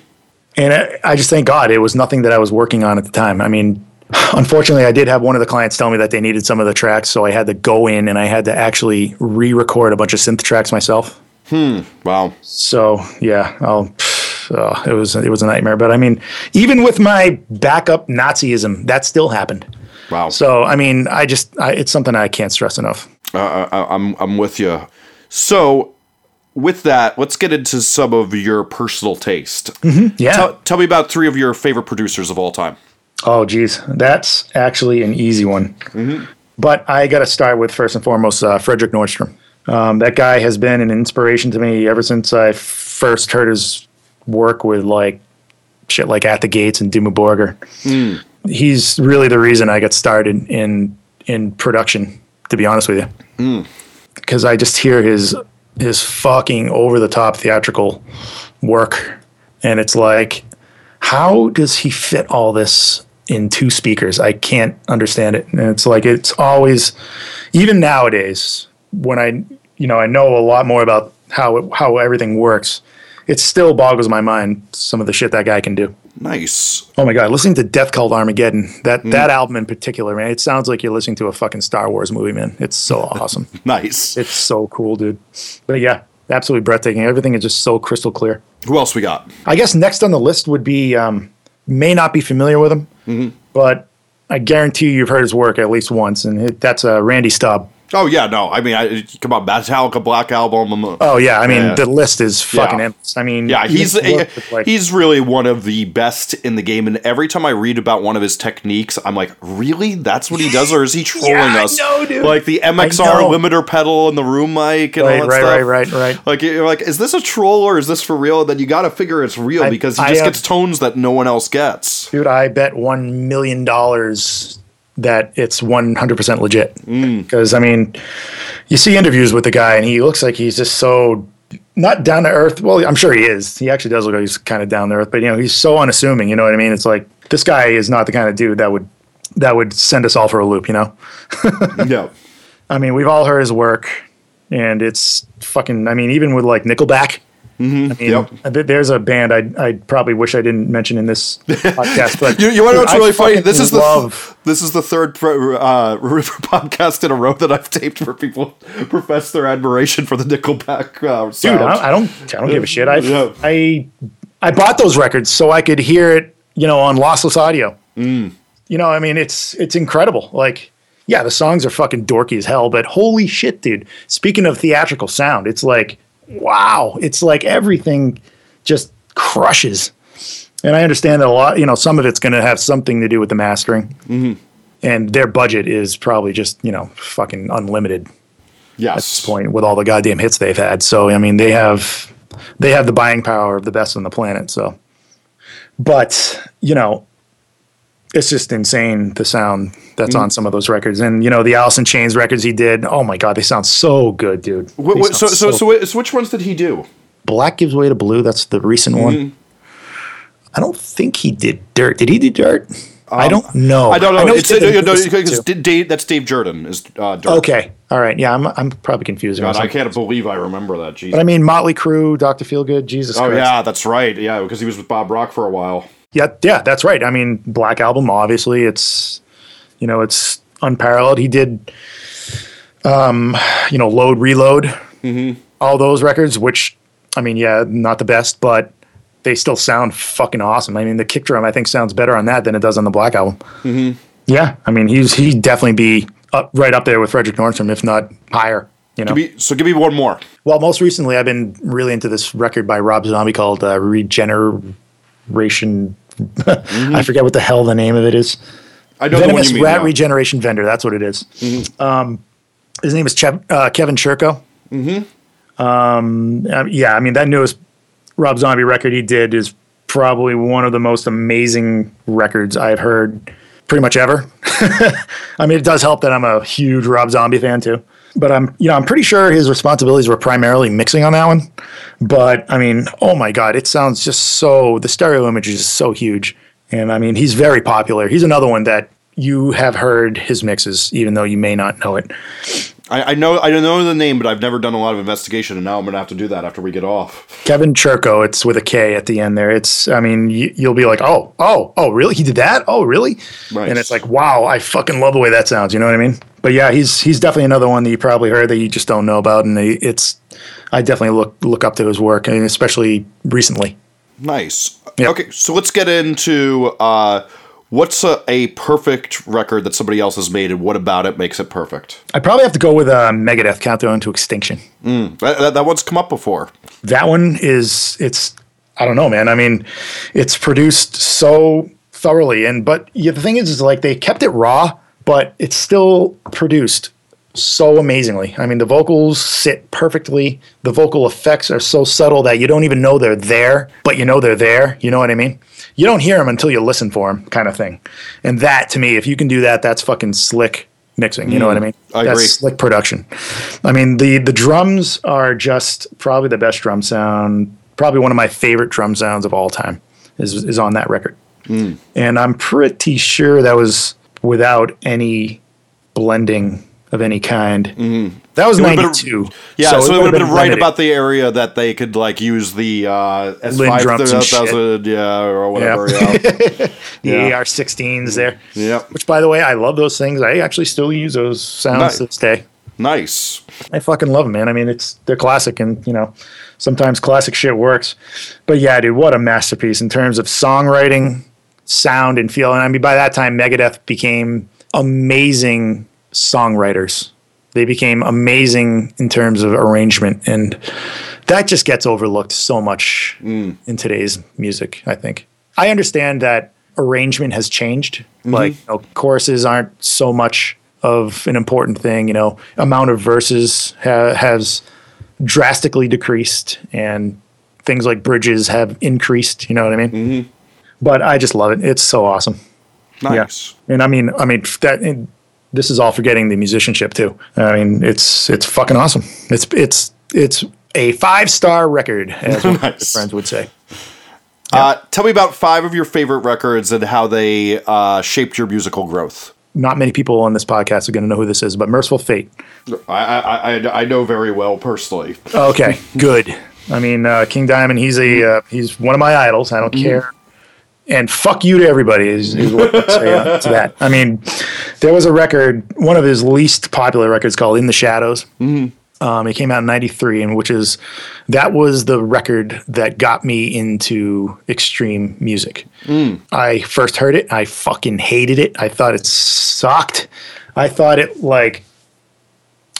Speaker 3: And I, I just thank God it was nothing that I was working on at the time. I mean, unfortunately, I did have one of the clients tell me that they needed some of the tracks, so I had to go in and I had to actually re-record a bunch of synth tracks myself.
Speaker 1: Wow.
Speaker 3: So yeah, I'll, uh, it was it was a nightmare. But I mean, even with my backup Nazism, that still happened.
Speaker 1: Wow.
Speaker 3: So I mean, I just I, it's something I can't stress enough.
Speaker 1: Uh, I, I'm I'm with you. So, with that, let's get into some of your personal taste.
Speaker 3: Yeah.
Speaker 1: Tell, tell me about three of your favorite producers of all time.
Speaker 3: Oh, geez, that's actually an easy one. But I got to start with first and foremost uh, Fredrik Nordström. Um, that guy has been an inspiration to me ever since I first heard his work with like shit like At the Gates and Dimmu Borgir. He's really the reason I got started in in production. To be honest with you, because I just hear his his fucking over the top theatrical work, and it's like how does he fit all this in two speakers? I can't understand it. And it's like it's always, even nowadays, when I you know I know a lot more about how it, how everything works, it still boggles my mind some of the shit that guy can do.
Speaker 1: Nice.
Speaker 3: Oh my god, listening to Death Cult Armageddon, that that album in particular, man, it sounds like you're listening to a fucking Star Wars movie, man. It's so <laughs> awesome.
Speaker 1: Nice.
Speaker 3: It's so cool, dude. But yeah, absolutely breathtaking. Everything is just so crystal clear.
Speaker 1: Who else we got?
Speaker 3: I guess next on the list would be um, may not be familiar with him, but I guarantee you you've heard his work at least once, and it, that's uh, Randy Staub.
Speaker 1: Oh yeah, no. I mean, I, come on, Metallica Black Album. um,
Speaker 3: Oh yeah, I mean
Speaker 1: Yeah.
Speaker 3: the list is fucking
Speaker 1: Yeah.
Speaker 3: endless. I mean,
Speaker 1: Yeah, he's
Speaker 3: if you like-
Speaker 1: he's really one of the best in the game. And every time I read about one of his techniques, I'm like, really? That's what he does, or is he <laughs> trolling
Speaker 3: I
Speaker 1: us?
Speaker 3: know, dude.
Speaker 1: Like the MXR limiter pedal and the room mic and
Speaker 3: right,
Speaker 1: all that
Speaker 3: right,
Speaker 1: stuff.
Speaker 3: right, right, right.
Speaker 1: Like you're like, is this a troll or is this for real? And then you got to figure it's real
Speaker 3: I-
Speaker 1: because he
Speaker 3: I
Speaker 1: just
Speaker 3: have-
Speaker 1: gets tones that no one else gets.
Speaker 3: Dude, I bet one million dollars that it's one hundred percent legit.
Speaker 1: Mm.
Speaker 3: Because I mean, you see interviews with the guy, and he looks like he's just so not down to earth. Well, I'm sure he is. He actually does look like he's kind of down to earth, but you know, he's so unassuming. You know what I mean? It's like this guy is not the kind of dude that would that would send us all for a loop. You know? <laughs>
Speaker 1: yeah.
Speaker 3: I mean, we've all heard his work, and it's fucking. I mean, even with like Nickelback. I mean,
Speaker 1: Yep.
Speaker 3: th- there's a band I I probably wish I didn't mention in this <laughs> podcast, but
Speaker 1: You, you want to know what's
Speaker 3: I
Speaker 1: really funny? This is the
Speaker 3: love.
Speaker 1: this is the third pro- uh, <laughs> podcast in a row that I've taped where people <laughs> profess their admiration for the Nickelback uh,
Speaker 3: dude. I, I don't I don't give a shit. I
Speaker 1: Yeah.
Speaker 3: I I bought those records so I could hear it, you know, on lossless audio. You know, I mean, it's it's incredible. Like, yeah, the songs are fucking dorky as hell, but holy shit, dude. Speaking of theatrical sound, it's like wow, it's like everything just crushes. And I understand that a lot, you know, some of it's going to have something to do with the mastering. Mm-hmm. And their budget is probably just, you know, fucking unlimited
Speaker 1: yes.
Speaker 3: At this point with all the goddamn hits they've had. So I mean, they have they have the buying power of the best on the planet. So, but you know, it's just insane the sound that's
Speaker 1: Mm-hmm.
Speaker 3: on some of those records, and you know the Alice in Chains records he did. Oh my god, they sound so good, dude.
Speaker 1: Wh-
Speaker 3: They
Speaker 1: wh- so, so, so, so which ones did he do?
Speaker 3: Black gives way to blue. That's the recent
Speaker 1: Mm-hmm.
Speaker 3: one. I don't think he did dirt. Did he do dirt? I don't know.
Speaker 1: Um, I don't know.
Speaker 3: he
Speaker 1: it's,
Speaker 3: did
Speaker 1: uh, no,
Speaker 3: newest one,
Speaker 1: because
Speaker 3: too.
Speaker 1: Dave, that's Dave Jerden. Is uh, Dirt.
Speaker 3: okay, all right. Yeah, I'm I'm probably confusing.
Speaker 1: God, I can't believe I remember that. Jesus.
Speaker 3: But I mean, Motley Crue, Doctor Feelgood, Jesus
Speaker 1: oh
Speaker 3: Christ.
Speaker 1: yeah, that's right. Yeah, because he was with Bob Rock for a while.
Speaker 3: Yeah, yeah, that's right. I mean, Black Album, obviously, it's you know, it's unparalleled. He did, um, you know, Load, Reload,
Speaker 1: Mm-hmm.
Speaker 3: all those records. Which, I mean, yeah, not the best, but they still sound fucking awesome. I mean, the kick drum I think sounds better on that than it does on the Black Album.
Speaker 1: Mm-hmm.
Speaker 3: Yeah, I mean, he's he'd definitely be up, right up there with Fredrik Nordström, if not higher. You know.
Speaker 1: Give me- so give me one more.
Speaker 3: Well, most recently, I've been really into this record by Rob Zombie called uh, Regeneration. <laughs> I forget what the hell the name of it is.
Speaker 1: I one
Speaker 3: Venomous
Speaker 1: you mean.
Speaker 3: Rat.
Speaker 1: Mm-hmm.
Speaker 3: Regeneration Vendor. That's what it is. Um, his name is Chev- uh, Kevin Churko. Mm-hmm. Um, yeah, I mean that newest Rob Zombie record he did is probably one of the most amazing records I've heard pretty much ever. <laughs> I mean, it does help that I'm a huge Rob Zombie fan too. But I'm, you know, I'm pretty sure his responsibilities were primarily mixing on that one. But I mean, oh my god, it sounds just so. The stereo image is so huge, and I mean, he's very popular. He's another one that you have heard his mixes, even though you may not know it.
Speaker 1: I, I know I know the name, but I've never done a lot of investigation, and now I'm gonna have to do that after we get off.
Speaker 3: Kevin Churko, it's with a K at the end there. It's, I mean, you, you'll be like, oh, oh, oh, really? He did that? Oh, really?
Speaker 1: Nice.
Speaker 3: And it's like, wow, I fucking love the way that sounds. You know what I mean? But yeah, he's he's definitely another one that you probably heard that you just don't know about, and it's, I definitely look look up to his work, and especially recently.
Speaker 1: Nice.
Speaker 3: Yep.
Speaker 1: Okay, so let's get into uh, what's a, a perfect record that somebody else has made, and what about it makes it perfect?
Speaker 3: I probably have to go with uh, Megadeth Countdown to Extinction.
Speaker 1: That, that, that one's come up before.
Speaker 3: that one is it's I don't know, man. I mean, it's produced so thoroughly, and but yeah, the thing is, is like they kept it raw, but it's still produced so amazingly. I mean, the vocals sit perfectly. The vocal effects are so subtle that you don't even know they're there, but you know they're there. You know what I mean? You don't hear them until you listen for them, kind of thing. And that, to me, if you can do that, that's fucking slick mixing. You know what I mean?
Speaker 1: I
Speaker 3: that's
Speaker 1: agree.
Speaker 3: slick production. I mean, the the drums are just probably the best drum sound. Probably one of my favorite drum sounds of all time is is on that record.
Speaker 1: Mm.
Speaker 3: And I'm pretty sure that was without any blending of any kind. That was
Speaker 1: been-
Speaker 3: '92.
Speaker 1: Yeah, so, it would have been, right
Speaker 3: limited.
Speaker 1: about the area that they could like use the uh,
Speaker 3: Linn drums and shit.
Speaker 1: S5000, yeah, or whatever. Yeah. <laughs>
Speaker 3: the
Speaker 1: Yeah.
Speaker 3: AR-16s there.
Speaker 1: Yep.
Speaker 3: Which, by the way, I love those things. I actually still use those sounds
Speaker 1: Nice.
Speaker 3: to this day.
Speaker 1: Nice.
Speaker 3: I fucking love them, man. I mean, it's they're classic, and you know, sometimes classic shit works. But yeah, dude, what a masterpiece in terms of songwriting, sound, and feel. And I mean, by that time, Megadeth became amazing songwriters. They became amazing in terms of arrangement, and that just gets overlooked so much mm. in today's music. I think I understand that arrangement has changed. Mm-hmm. Like you know, choruses aren't so much of an important thing. You know, amount of verses ha- has drastically decreased, and things like bridges have increased. You know what I mean? Mm-hmm. But I just love it. It's so awesome.
Speaker 1: Nice.
Speaker 3: Yeah. And I mean, I mean that. And this is all forgetting the musicianship too. I mean, it's it's fucking awesome. It's it's it's a five star record, as one <laughs> my
Speaker 1: Nice.
Speaker 3: friends would say.
Speaker 1: Uh, tell me about five of your favorite records and how they uh, shaped your musical growth.
Speaker 3: Not many people on this podcast are going to know who this is, but Mercyful Fate.
Speaker 1: I, I, I, I know very well personally.
Speaker 3: Okay, <laughs> good. I mean, uh, King Diamond. He's a uh, he's one of my idols. I don't care. And fuck you to everybody is, is what I'd say uh, <laughs> to that. I mean, there was a record, one of his least popular records called "In the Shadows." Um, it came out in '93, and which is that was the record that got me into extreme music. I first heard it, I fucking hated it. I thought it sucked. I thought it like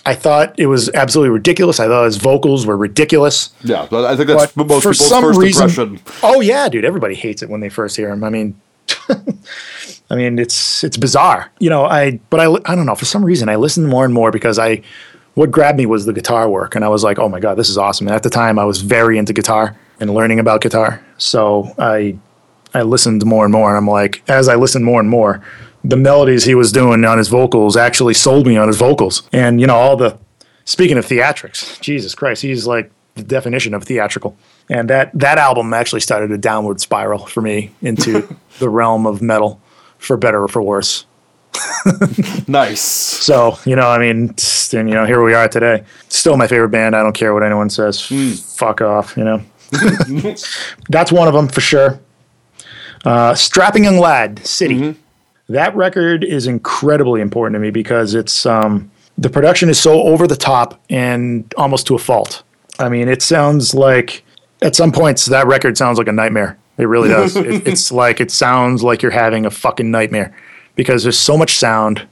Speaker 3: I thought it was absolutely ridiculous. I thought his vocals were ridiculous.
Speaker 1: Yeah, I think that's
Speaker 3: But
Speaker 1: most
Speaker 3: for
Speaker 1: people's
Speaker 3: some
Speaker 1: first
Speaker 3: reason,
Speaker 1: impression.
Speaker 3: oh yeah, dude, everybody hates it when they first hear him. I mean, <laughs> I mean, it's it's bizarre, you know. I but I I don't know for some reason I listened more and more because I what grabbed me was the guitar work, and I was like, oh my god, this is awesome. And at the time, I was very into guitar and learning about guitar, so I I listened more and more, and I'm like, as I listened more and more, the melodies he was doing on his vocals actually sold me on his vocals, and you know all the speaking of theatrics, Jesus Christ, he's like the definition of theatrical. And that that album actually started a downward spiral for me into <laughs> the realm of metal, for better or for worse. <laughs>
Speaker 1: Nice.
Speaker 3: So you know, I mean, and you know, here we are today. Still my favorite band. I don't care what anyone says. Fuck off. You know, <laughs> that's one of them for sure. Uh, Strapping Young Lad, City. That record is incredibly important to me because it's um, the production is so over the top and almost to a fault. I mean, it sounds like at some points that record sounds like a nightmare. It really does. <laughs> it, it's like it sounds like you're having a fucking nightmare because there's so much sound,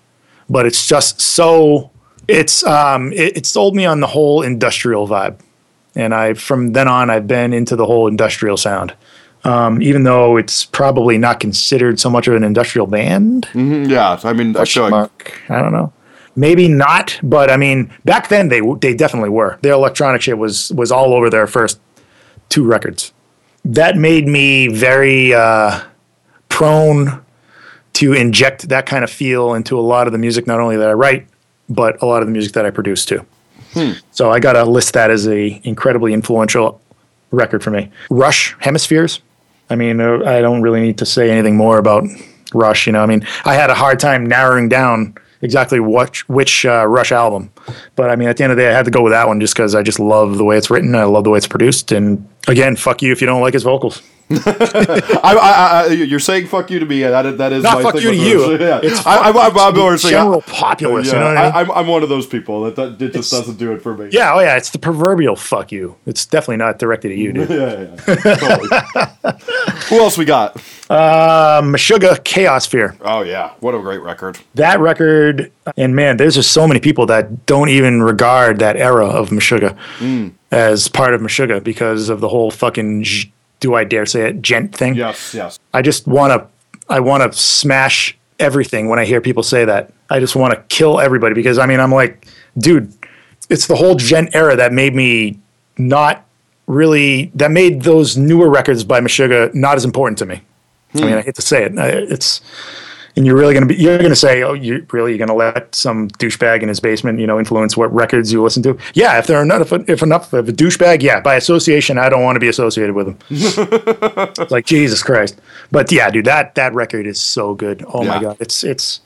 Speaker 3: but it's just so it's um it, it sold me on the whole industrial vibe, and I from then on I've been into the whole industrial sound. Um, even though it's probably not considered so much of an industrial band,
Speaker 1: Mm, Yeah, I mean, I feel like.
Speaker 3: I don't know. Maybe not, but I mean, back then they they definitely were. Their electronic shit was was all over their first two records. That made me very uh, prone to inject that kind of feel into a lot of the music, not only that I write, but a lot of the music that I produce too. So I got to list that as a incredibly influential record for me. Rush Hemispheres. I mean, uh, I don't really need to say anything more about Rush. You know, I mean, I had a hard time narrowing down exactly what which uh, Rush album, but I mean, at the end of the day, I had to go with that one just because I just love the way it's written. I love the way it's produced, and again, fuck you if you don't like his vocals.
Speaker 1: I, I, I, you're saying "fuck you" to me. That is, that is
Speaker 3: Not
Speaker 1: my
Speaker 3: fuck
Speaker 1: thing
Speaker 3: you to you. <laughs>
Speaker 1: Yeah.
Speaker 3: It's
Speaker 1: I, I'm, I'm, I'm more saying-
Speaker 3: general populace.
Speaker 1: Yeah,
Speaker 3: you know what I mean?
Speaker 1: Am I'm one of those people that, that it just doesn't do it for me.
Speaker 3: yeah, oh yeah, it's the proverbial fuck you. It's definitely not directed at you, dude. <laughs>
Speaker 1: yeah, yeah. Totally. <laughs> Who else we got?
Speaker 3: Um, Meshuggah Chaosphere.
Speaker 1: Oh yeah, what a great record.
Speaker 3: that record, and man, there's just so many people that don't even regard that era of Meshuggah as part of Meshuggah because of the whole fucking, j- do I dare say it, djent thing.
Speaker 1: Yes, yes.
Speaker 3: I just want to, I want to smash everything when I hear people say that. I just want to kill everybody because I mean, I'm like, dude, it's the whole djent era that made me not really, that made those newer records by Meshuggah not as important to me. I mean, hmm. I hate to say it. It's, and you're really going to be, you're going to say, oh, you really, you're going to let some douchebag in his basement, you know, influence what records you listen to? Yeah, if they're enough, if enough of a douchebag, yeah, by association, I don't want to be associated with him. It's <laughs> like Jesus Christ. But yeah, dude, that that record is so good. Oh my god, it's it's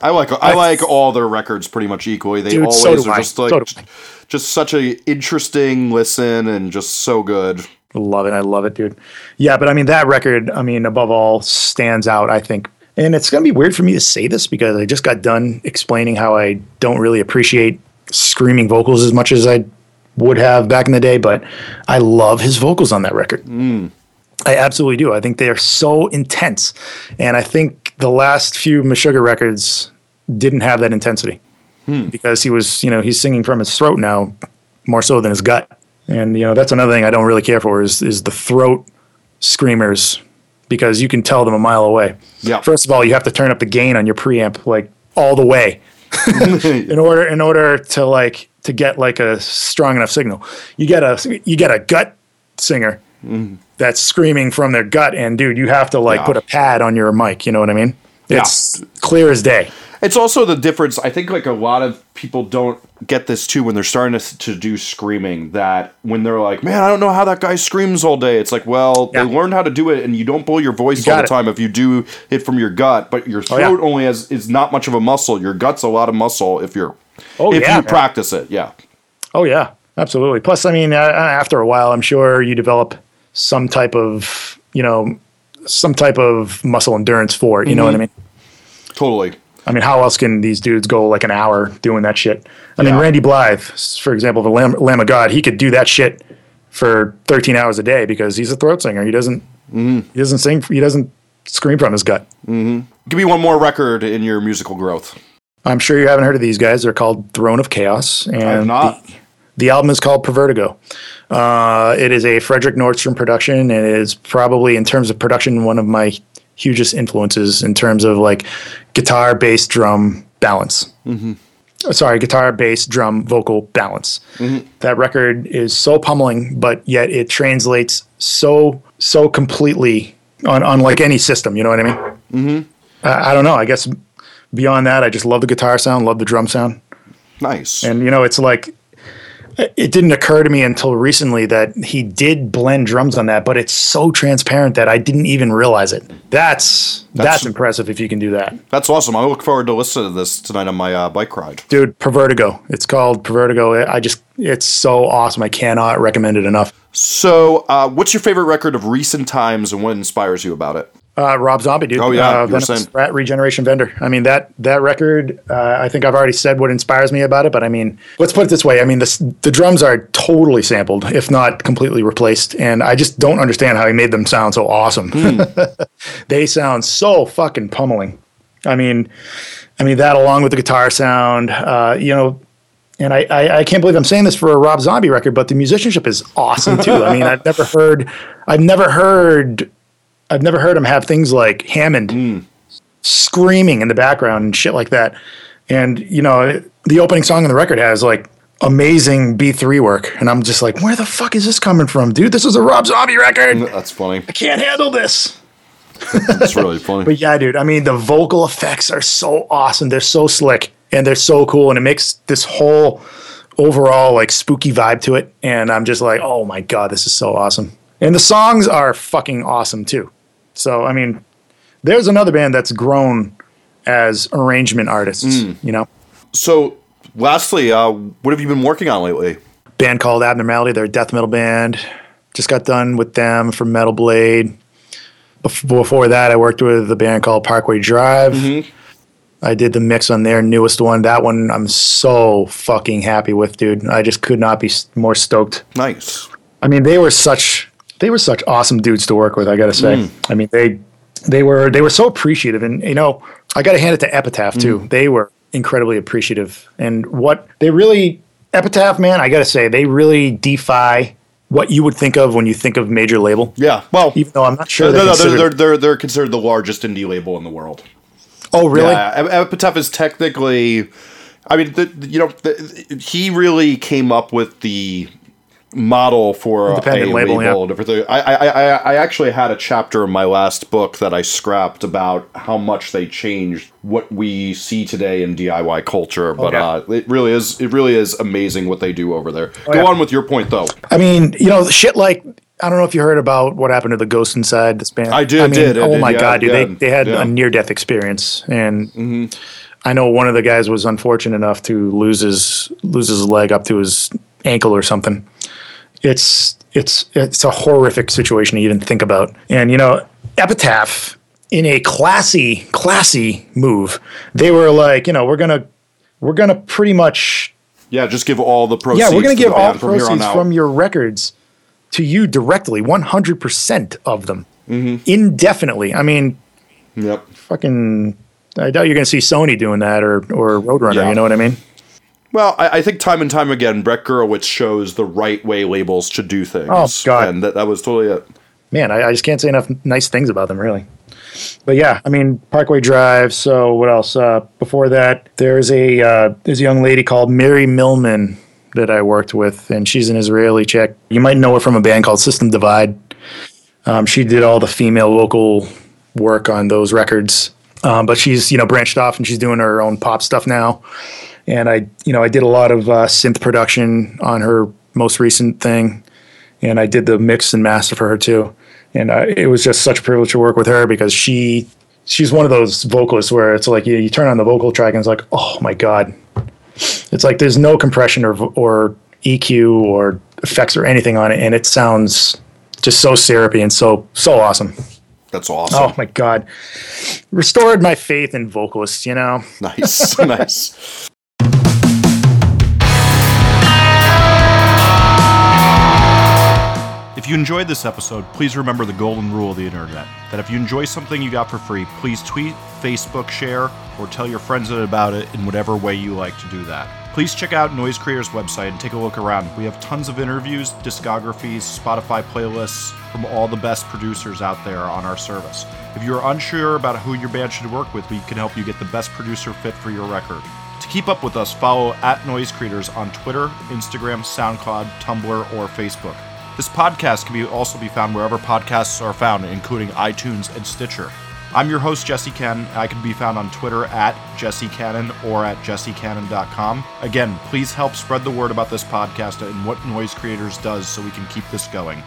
Speaker 1: I like I like all their records pretty much equally. They
Speaker 3: Dude,
Speaker 1: always
Speaker 3: so
Speaker 1: are
Speaker 3: I.
Speaker 1: just like
Speaker 3: So
Speaker 1: just such a interesting listen and just so good.
Speaker 3: love it. I love it, dude. Yeah, but I mean that record, I mean, above all, stands out, I think. And it's gonna be weird for me to say this because I just got done explaining how I don't really appreciate screaming vocals as much as I would have back in the day, but I love his vocals on that record. Mm. I absolutely do. I think they are so intense. And I think the last few Meshuggah records didn't have that intensity. Hmm. because he was, you know, he's singing from his throat now more so than his gut. And you know, that's another thing I don't really care for is is the throat screamers because you can tell them a mile away.
Speaker 1: Yeah.
Speaker 3: First of all, you have to turn up the gain on your preamp like all the way <laughs> in order in order to like to get like a strong enough signal. You get a you get a gut singer mm-hmm. that's screaming from their gut, and dude, you have to like
Speaker 1: Yeah.
Speaker 3: put a pad on your mic. You know what I mean? It's clear as day.
Speaker 1: It's also the difference. I think like a lot of people don't get this too when they're starting to, to do screaming. That when they're like, "Man, I don't know how that guy screams all day." It's like, well,
Speaker 3: Yeah.
Speaker 1: they learned how to do it, and you don't blow your voice all the
Speaker 3: it.
Speaker 1: time if you do it from your gut. But your
Speaker 3: Oh, yeah.
Speaker 1: throat only has is not much of a muscle. Your gut's a lot of muscle if you're
Speaker 3: Oh,
Speaker 1: if
Speaker 3: yeah,
Speaker 1: you
Speaker 3: man.
Speaker 1: practice it. Yeah,
Speaker 3: Oh yeah, absolutely. Plus, I mean, uh, after a while, I'm sure you develop some type of you know some type of muscle endurance for it. You know what I mean?
Speaker 1: totally.
Speaker 3: I mean, how else can these dudes go like an hour doing that shit? I mean, Randy Blythe, for example, the Lamb, Lamb of God, he could do that shit for 13 hours a day because he's a throat singer. He doesn't he doesn't sing. He doesn't scream from his gut.
Speaker 1: Give me one more record in your musical growth.
Speaker 3: I'm sure you haven't heard of these guys. They're called Throne of Chaos, and
Speaker 1: I have not.
Speaker 3: The, the album is called Pervertigo. Uh, it is a Fredrik Nordström production, and it is probably, in terms of production, one of my hugest influences in terms of like guitar, bass, drum balance. Uh, Sorry, guitar, bass, drum, vocal balance. That record is so pummeling, but yet it translates so so completely on unlike any system. You know what I mean? Mm-hmm. I, I don't know. I guess beyond that, I just love the guitar sound, love the drum sound.
Speaker 1: Nice.
Speaker 3: And you know, it's like it didn't occur to me until recently that he did blend drums on that, but it's so transparent that I didn't even realize it. That's that's,
Speaker 1: That's-
Speaker 3: impressive if you can do that.
Speaker 1: That's awesome. I look forward to listening to this tonight on my uh, bike ride.
Speaker 3: Dude, Pervertigo. It's called Pervertigo. I just it's so awesome. I cannot recommend it enough.
Speaker 1: So, uh, what's your favorite record of recent times, and what inspires you about it?
Speaker 3: Uh, Rob Zombie, dude.
Speaker 1: Oh, yeah,
Speaker 3: uh, Venomous. Rat Regeneration Vendor. I mean that that record. Uh, I think I've already said what inspires me about it, but I mean, let's put it this way. I mean, the the drums are totally sampled, if not completely replaced, and I just don't understand how he made them sound so awesome.
Speaker 1: Hmm. <laughs>
Speaker 3: they sound so fucking pummeling. I mean, I mean that along with the guitar sound, uh, you know. And I, I, I can't believe I'm saying this for a Rob Zombie record, but the musicianship is awesome too. I mean, I've never heard, I've never heard I've never heard him have things like Hammond hmm. screaming in the background and shit like that. And you know, the opening song on the record has like amazing B3 work, and I'm just like, where the fuck is this coming from, dude? This is a Rob Zombie record.
Speaker 1: Mm, that's funny.
Speaker 3: I can't handle this. <laughs>
Speaker 1: That's really funny.
Speaker 3: But yeah, dude, I mean, the vocal effects are so awesome. They're so slick and they're so cool, and it makes this whole overall like spooky vibe to it. And I'm just like, oh my god, this is so awesome. And the songs are fucking awesome too. So I mean, there's another band that's grown as arrangement artists. You know,
Speaker 1: So, lastly, uh, what have you been working on lately?
Speaker 3: band called Abnormality. They're a death metal band. Just got done with them for Metal Blade. Before that, I worked with a band called Parkway Drive. I did the mix on their newest one. That one I'm so fucking happy with, dude. I just could not be more stoked.
Speaker 1: Nice.
Speaker 3: I mean, they were such they were such awesome dudes to work with. I gotta say. Mm. I mean, they they were they were so appreciative, and you know, I gotta hand it to Epitaph too. Mm. They were incredibly appreciative, and what they really Epitaph, man, I gotta say, they really defy what you would think of when you think of major label.
Speaker 1: Yeah. Well,
Speaker 3: Even though I'm not sure
Speaker 1: no,
Speaker 3: they're
Speaker 1: no, they're,
Speaker 3: considered-
Speaker 1: they're, they're, they're considered the largest indie label in the world.
Speaker 3: oh really?
Speaker 1: Yeah, Epitaph is technically. I mean, the- you know, the, he really came up with the model for
Speaker 3: Independent
Speaker 1: a
Speaker 3: label,
Speaker 1: label,
Speaker 3: yeah.
Speaker 1: I, I, I, actually had a chapter in my last book that I scrapped about how much they changed what we see today in DIY culture. But
Speaker 3: Okay.
Speaker 1: uh, it really is, it really is amazing what they do over there. Go
Speaker 3: yeah.
Speaker 1: on with your point, though.
Speaker 3: I mean, you know, shit like I don't know if you heard about what happened to the Ghost Inside this band.
Speaker 1: I did,
Speaker 3: I mean,
Speaker 1: did,
Speaker 3: oh
Speaker 1: did,
Speaker 3: my
Speaker 1: yeah,
Speaker 3: god, dude,
Speaker 1: yeah,
Speaker 3: they they had
Speaker 1: yeah. Mm-hmm.
Speaker 3: a near death experience, and I know one of the guys was unfortunate enough to lose his lose his leg up to his ankle or something. It's it's it's a horrific situation to even think about, and you know, Epitaph in a classy classy move, they were like, you know, we're gonna we're gonna pretty much
Speaker 1: Yeah, just give all the proceeds.
Speaker 3: yeah, we're going
Speaker 1: to
Speaker 3: to
Speaker 1: the
Speaker 3: give all
Speaker 1: from
Speaker 3: proceeds
Speaker 1: out.
Speaker 3: from your records to you directly, 100% of them,
Speaker 1: Mm-hmm.
Speaker 3: indefinitely. I mean,
Speaker 1: Yep.
Speaker 3: fucking, I doubt you're going to see Sony doing that or, or Roadrunner,
Speaker 1: Yeah.
Speaker 3: you know what I mean?
Speaker 4: Well, I, I think time and time again, Brett Gurewitz shows the right way labels should do things.
Speaker 3: Oh, God.
Speaker 4: And that, that was totally it.
Speaker 3: man, I, I just can't say enough nice things about them, really. But yeah, I mean Parkway Drive. So what else? Uh, before that, there's a uh, there's a young lady called Miri Milman that I worked with, and she's an Israeli chick. You might know her from a band called System Divide. Um, she did all the female vocal work on those records, um, but she's you know branched off and she's doing her own pop stuff now. And I you know I did a lot of uh, synth production on her most recent thing and I did the mix and master for her too. And uh, it was just such a privilege to work with her because she she's one of those vocalists where it's like you, you turn on the vocal track and it's like oh my god, it's like there's no compression or or EQ or effects or anything on it, and it sounds just so syrupy and so so awesome.
Speaker 4: That's awesome.
Speaker 3: Oh my god, restored my faith in vocalists. You know.
Speaker 4: Nice, <laughs> nice.
Speaker 1: You enjoyed this episode, please remember the golden rule of the internet that if you enjoy something you got for free, please tweet, Facebook, share, or tell your friends about it in whatever way you like to do that. Please check out Noise Creator's website and take a look around. We have tons of interviews, discographies, Spotify playlists from all the best producers out there on our service. If you're unsure about who your band should work with, we can help you get the best producer fit for your record. To keep up with us, follow at Noise Creators on Twitter, Instagram, SoundCloud, Tumblr, or Facebook. This podcast can be also be found wherever podcasts are found, including iTunes and Stitcher. I'm your host, Jesse Cannon. I can be found on Twitter at Jesse Cannon or at jessecannon.com. Again, please help spread the word about this podcast and what Noise Creators does so we can keep this going.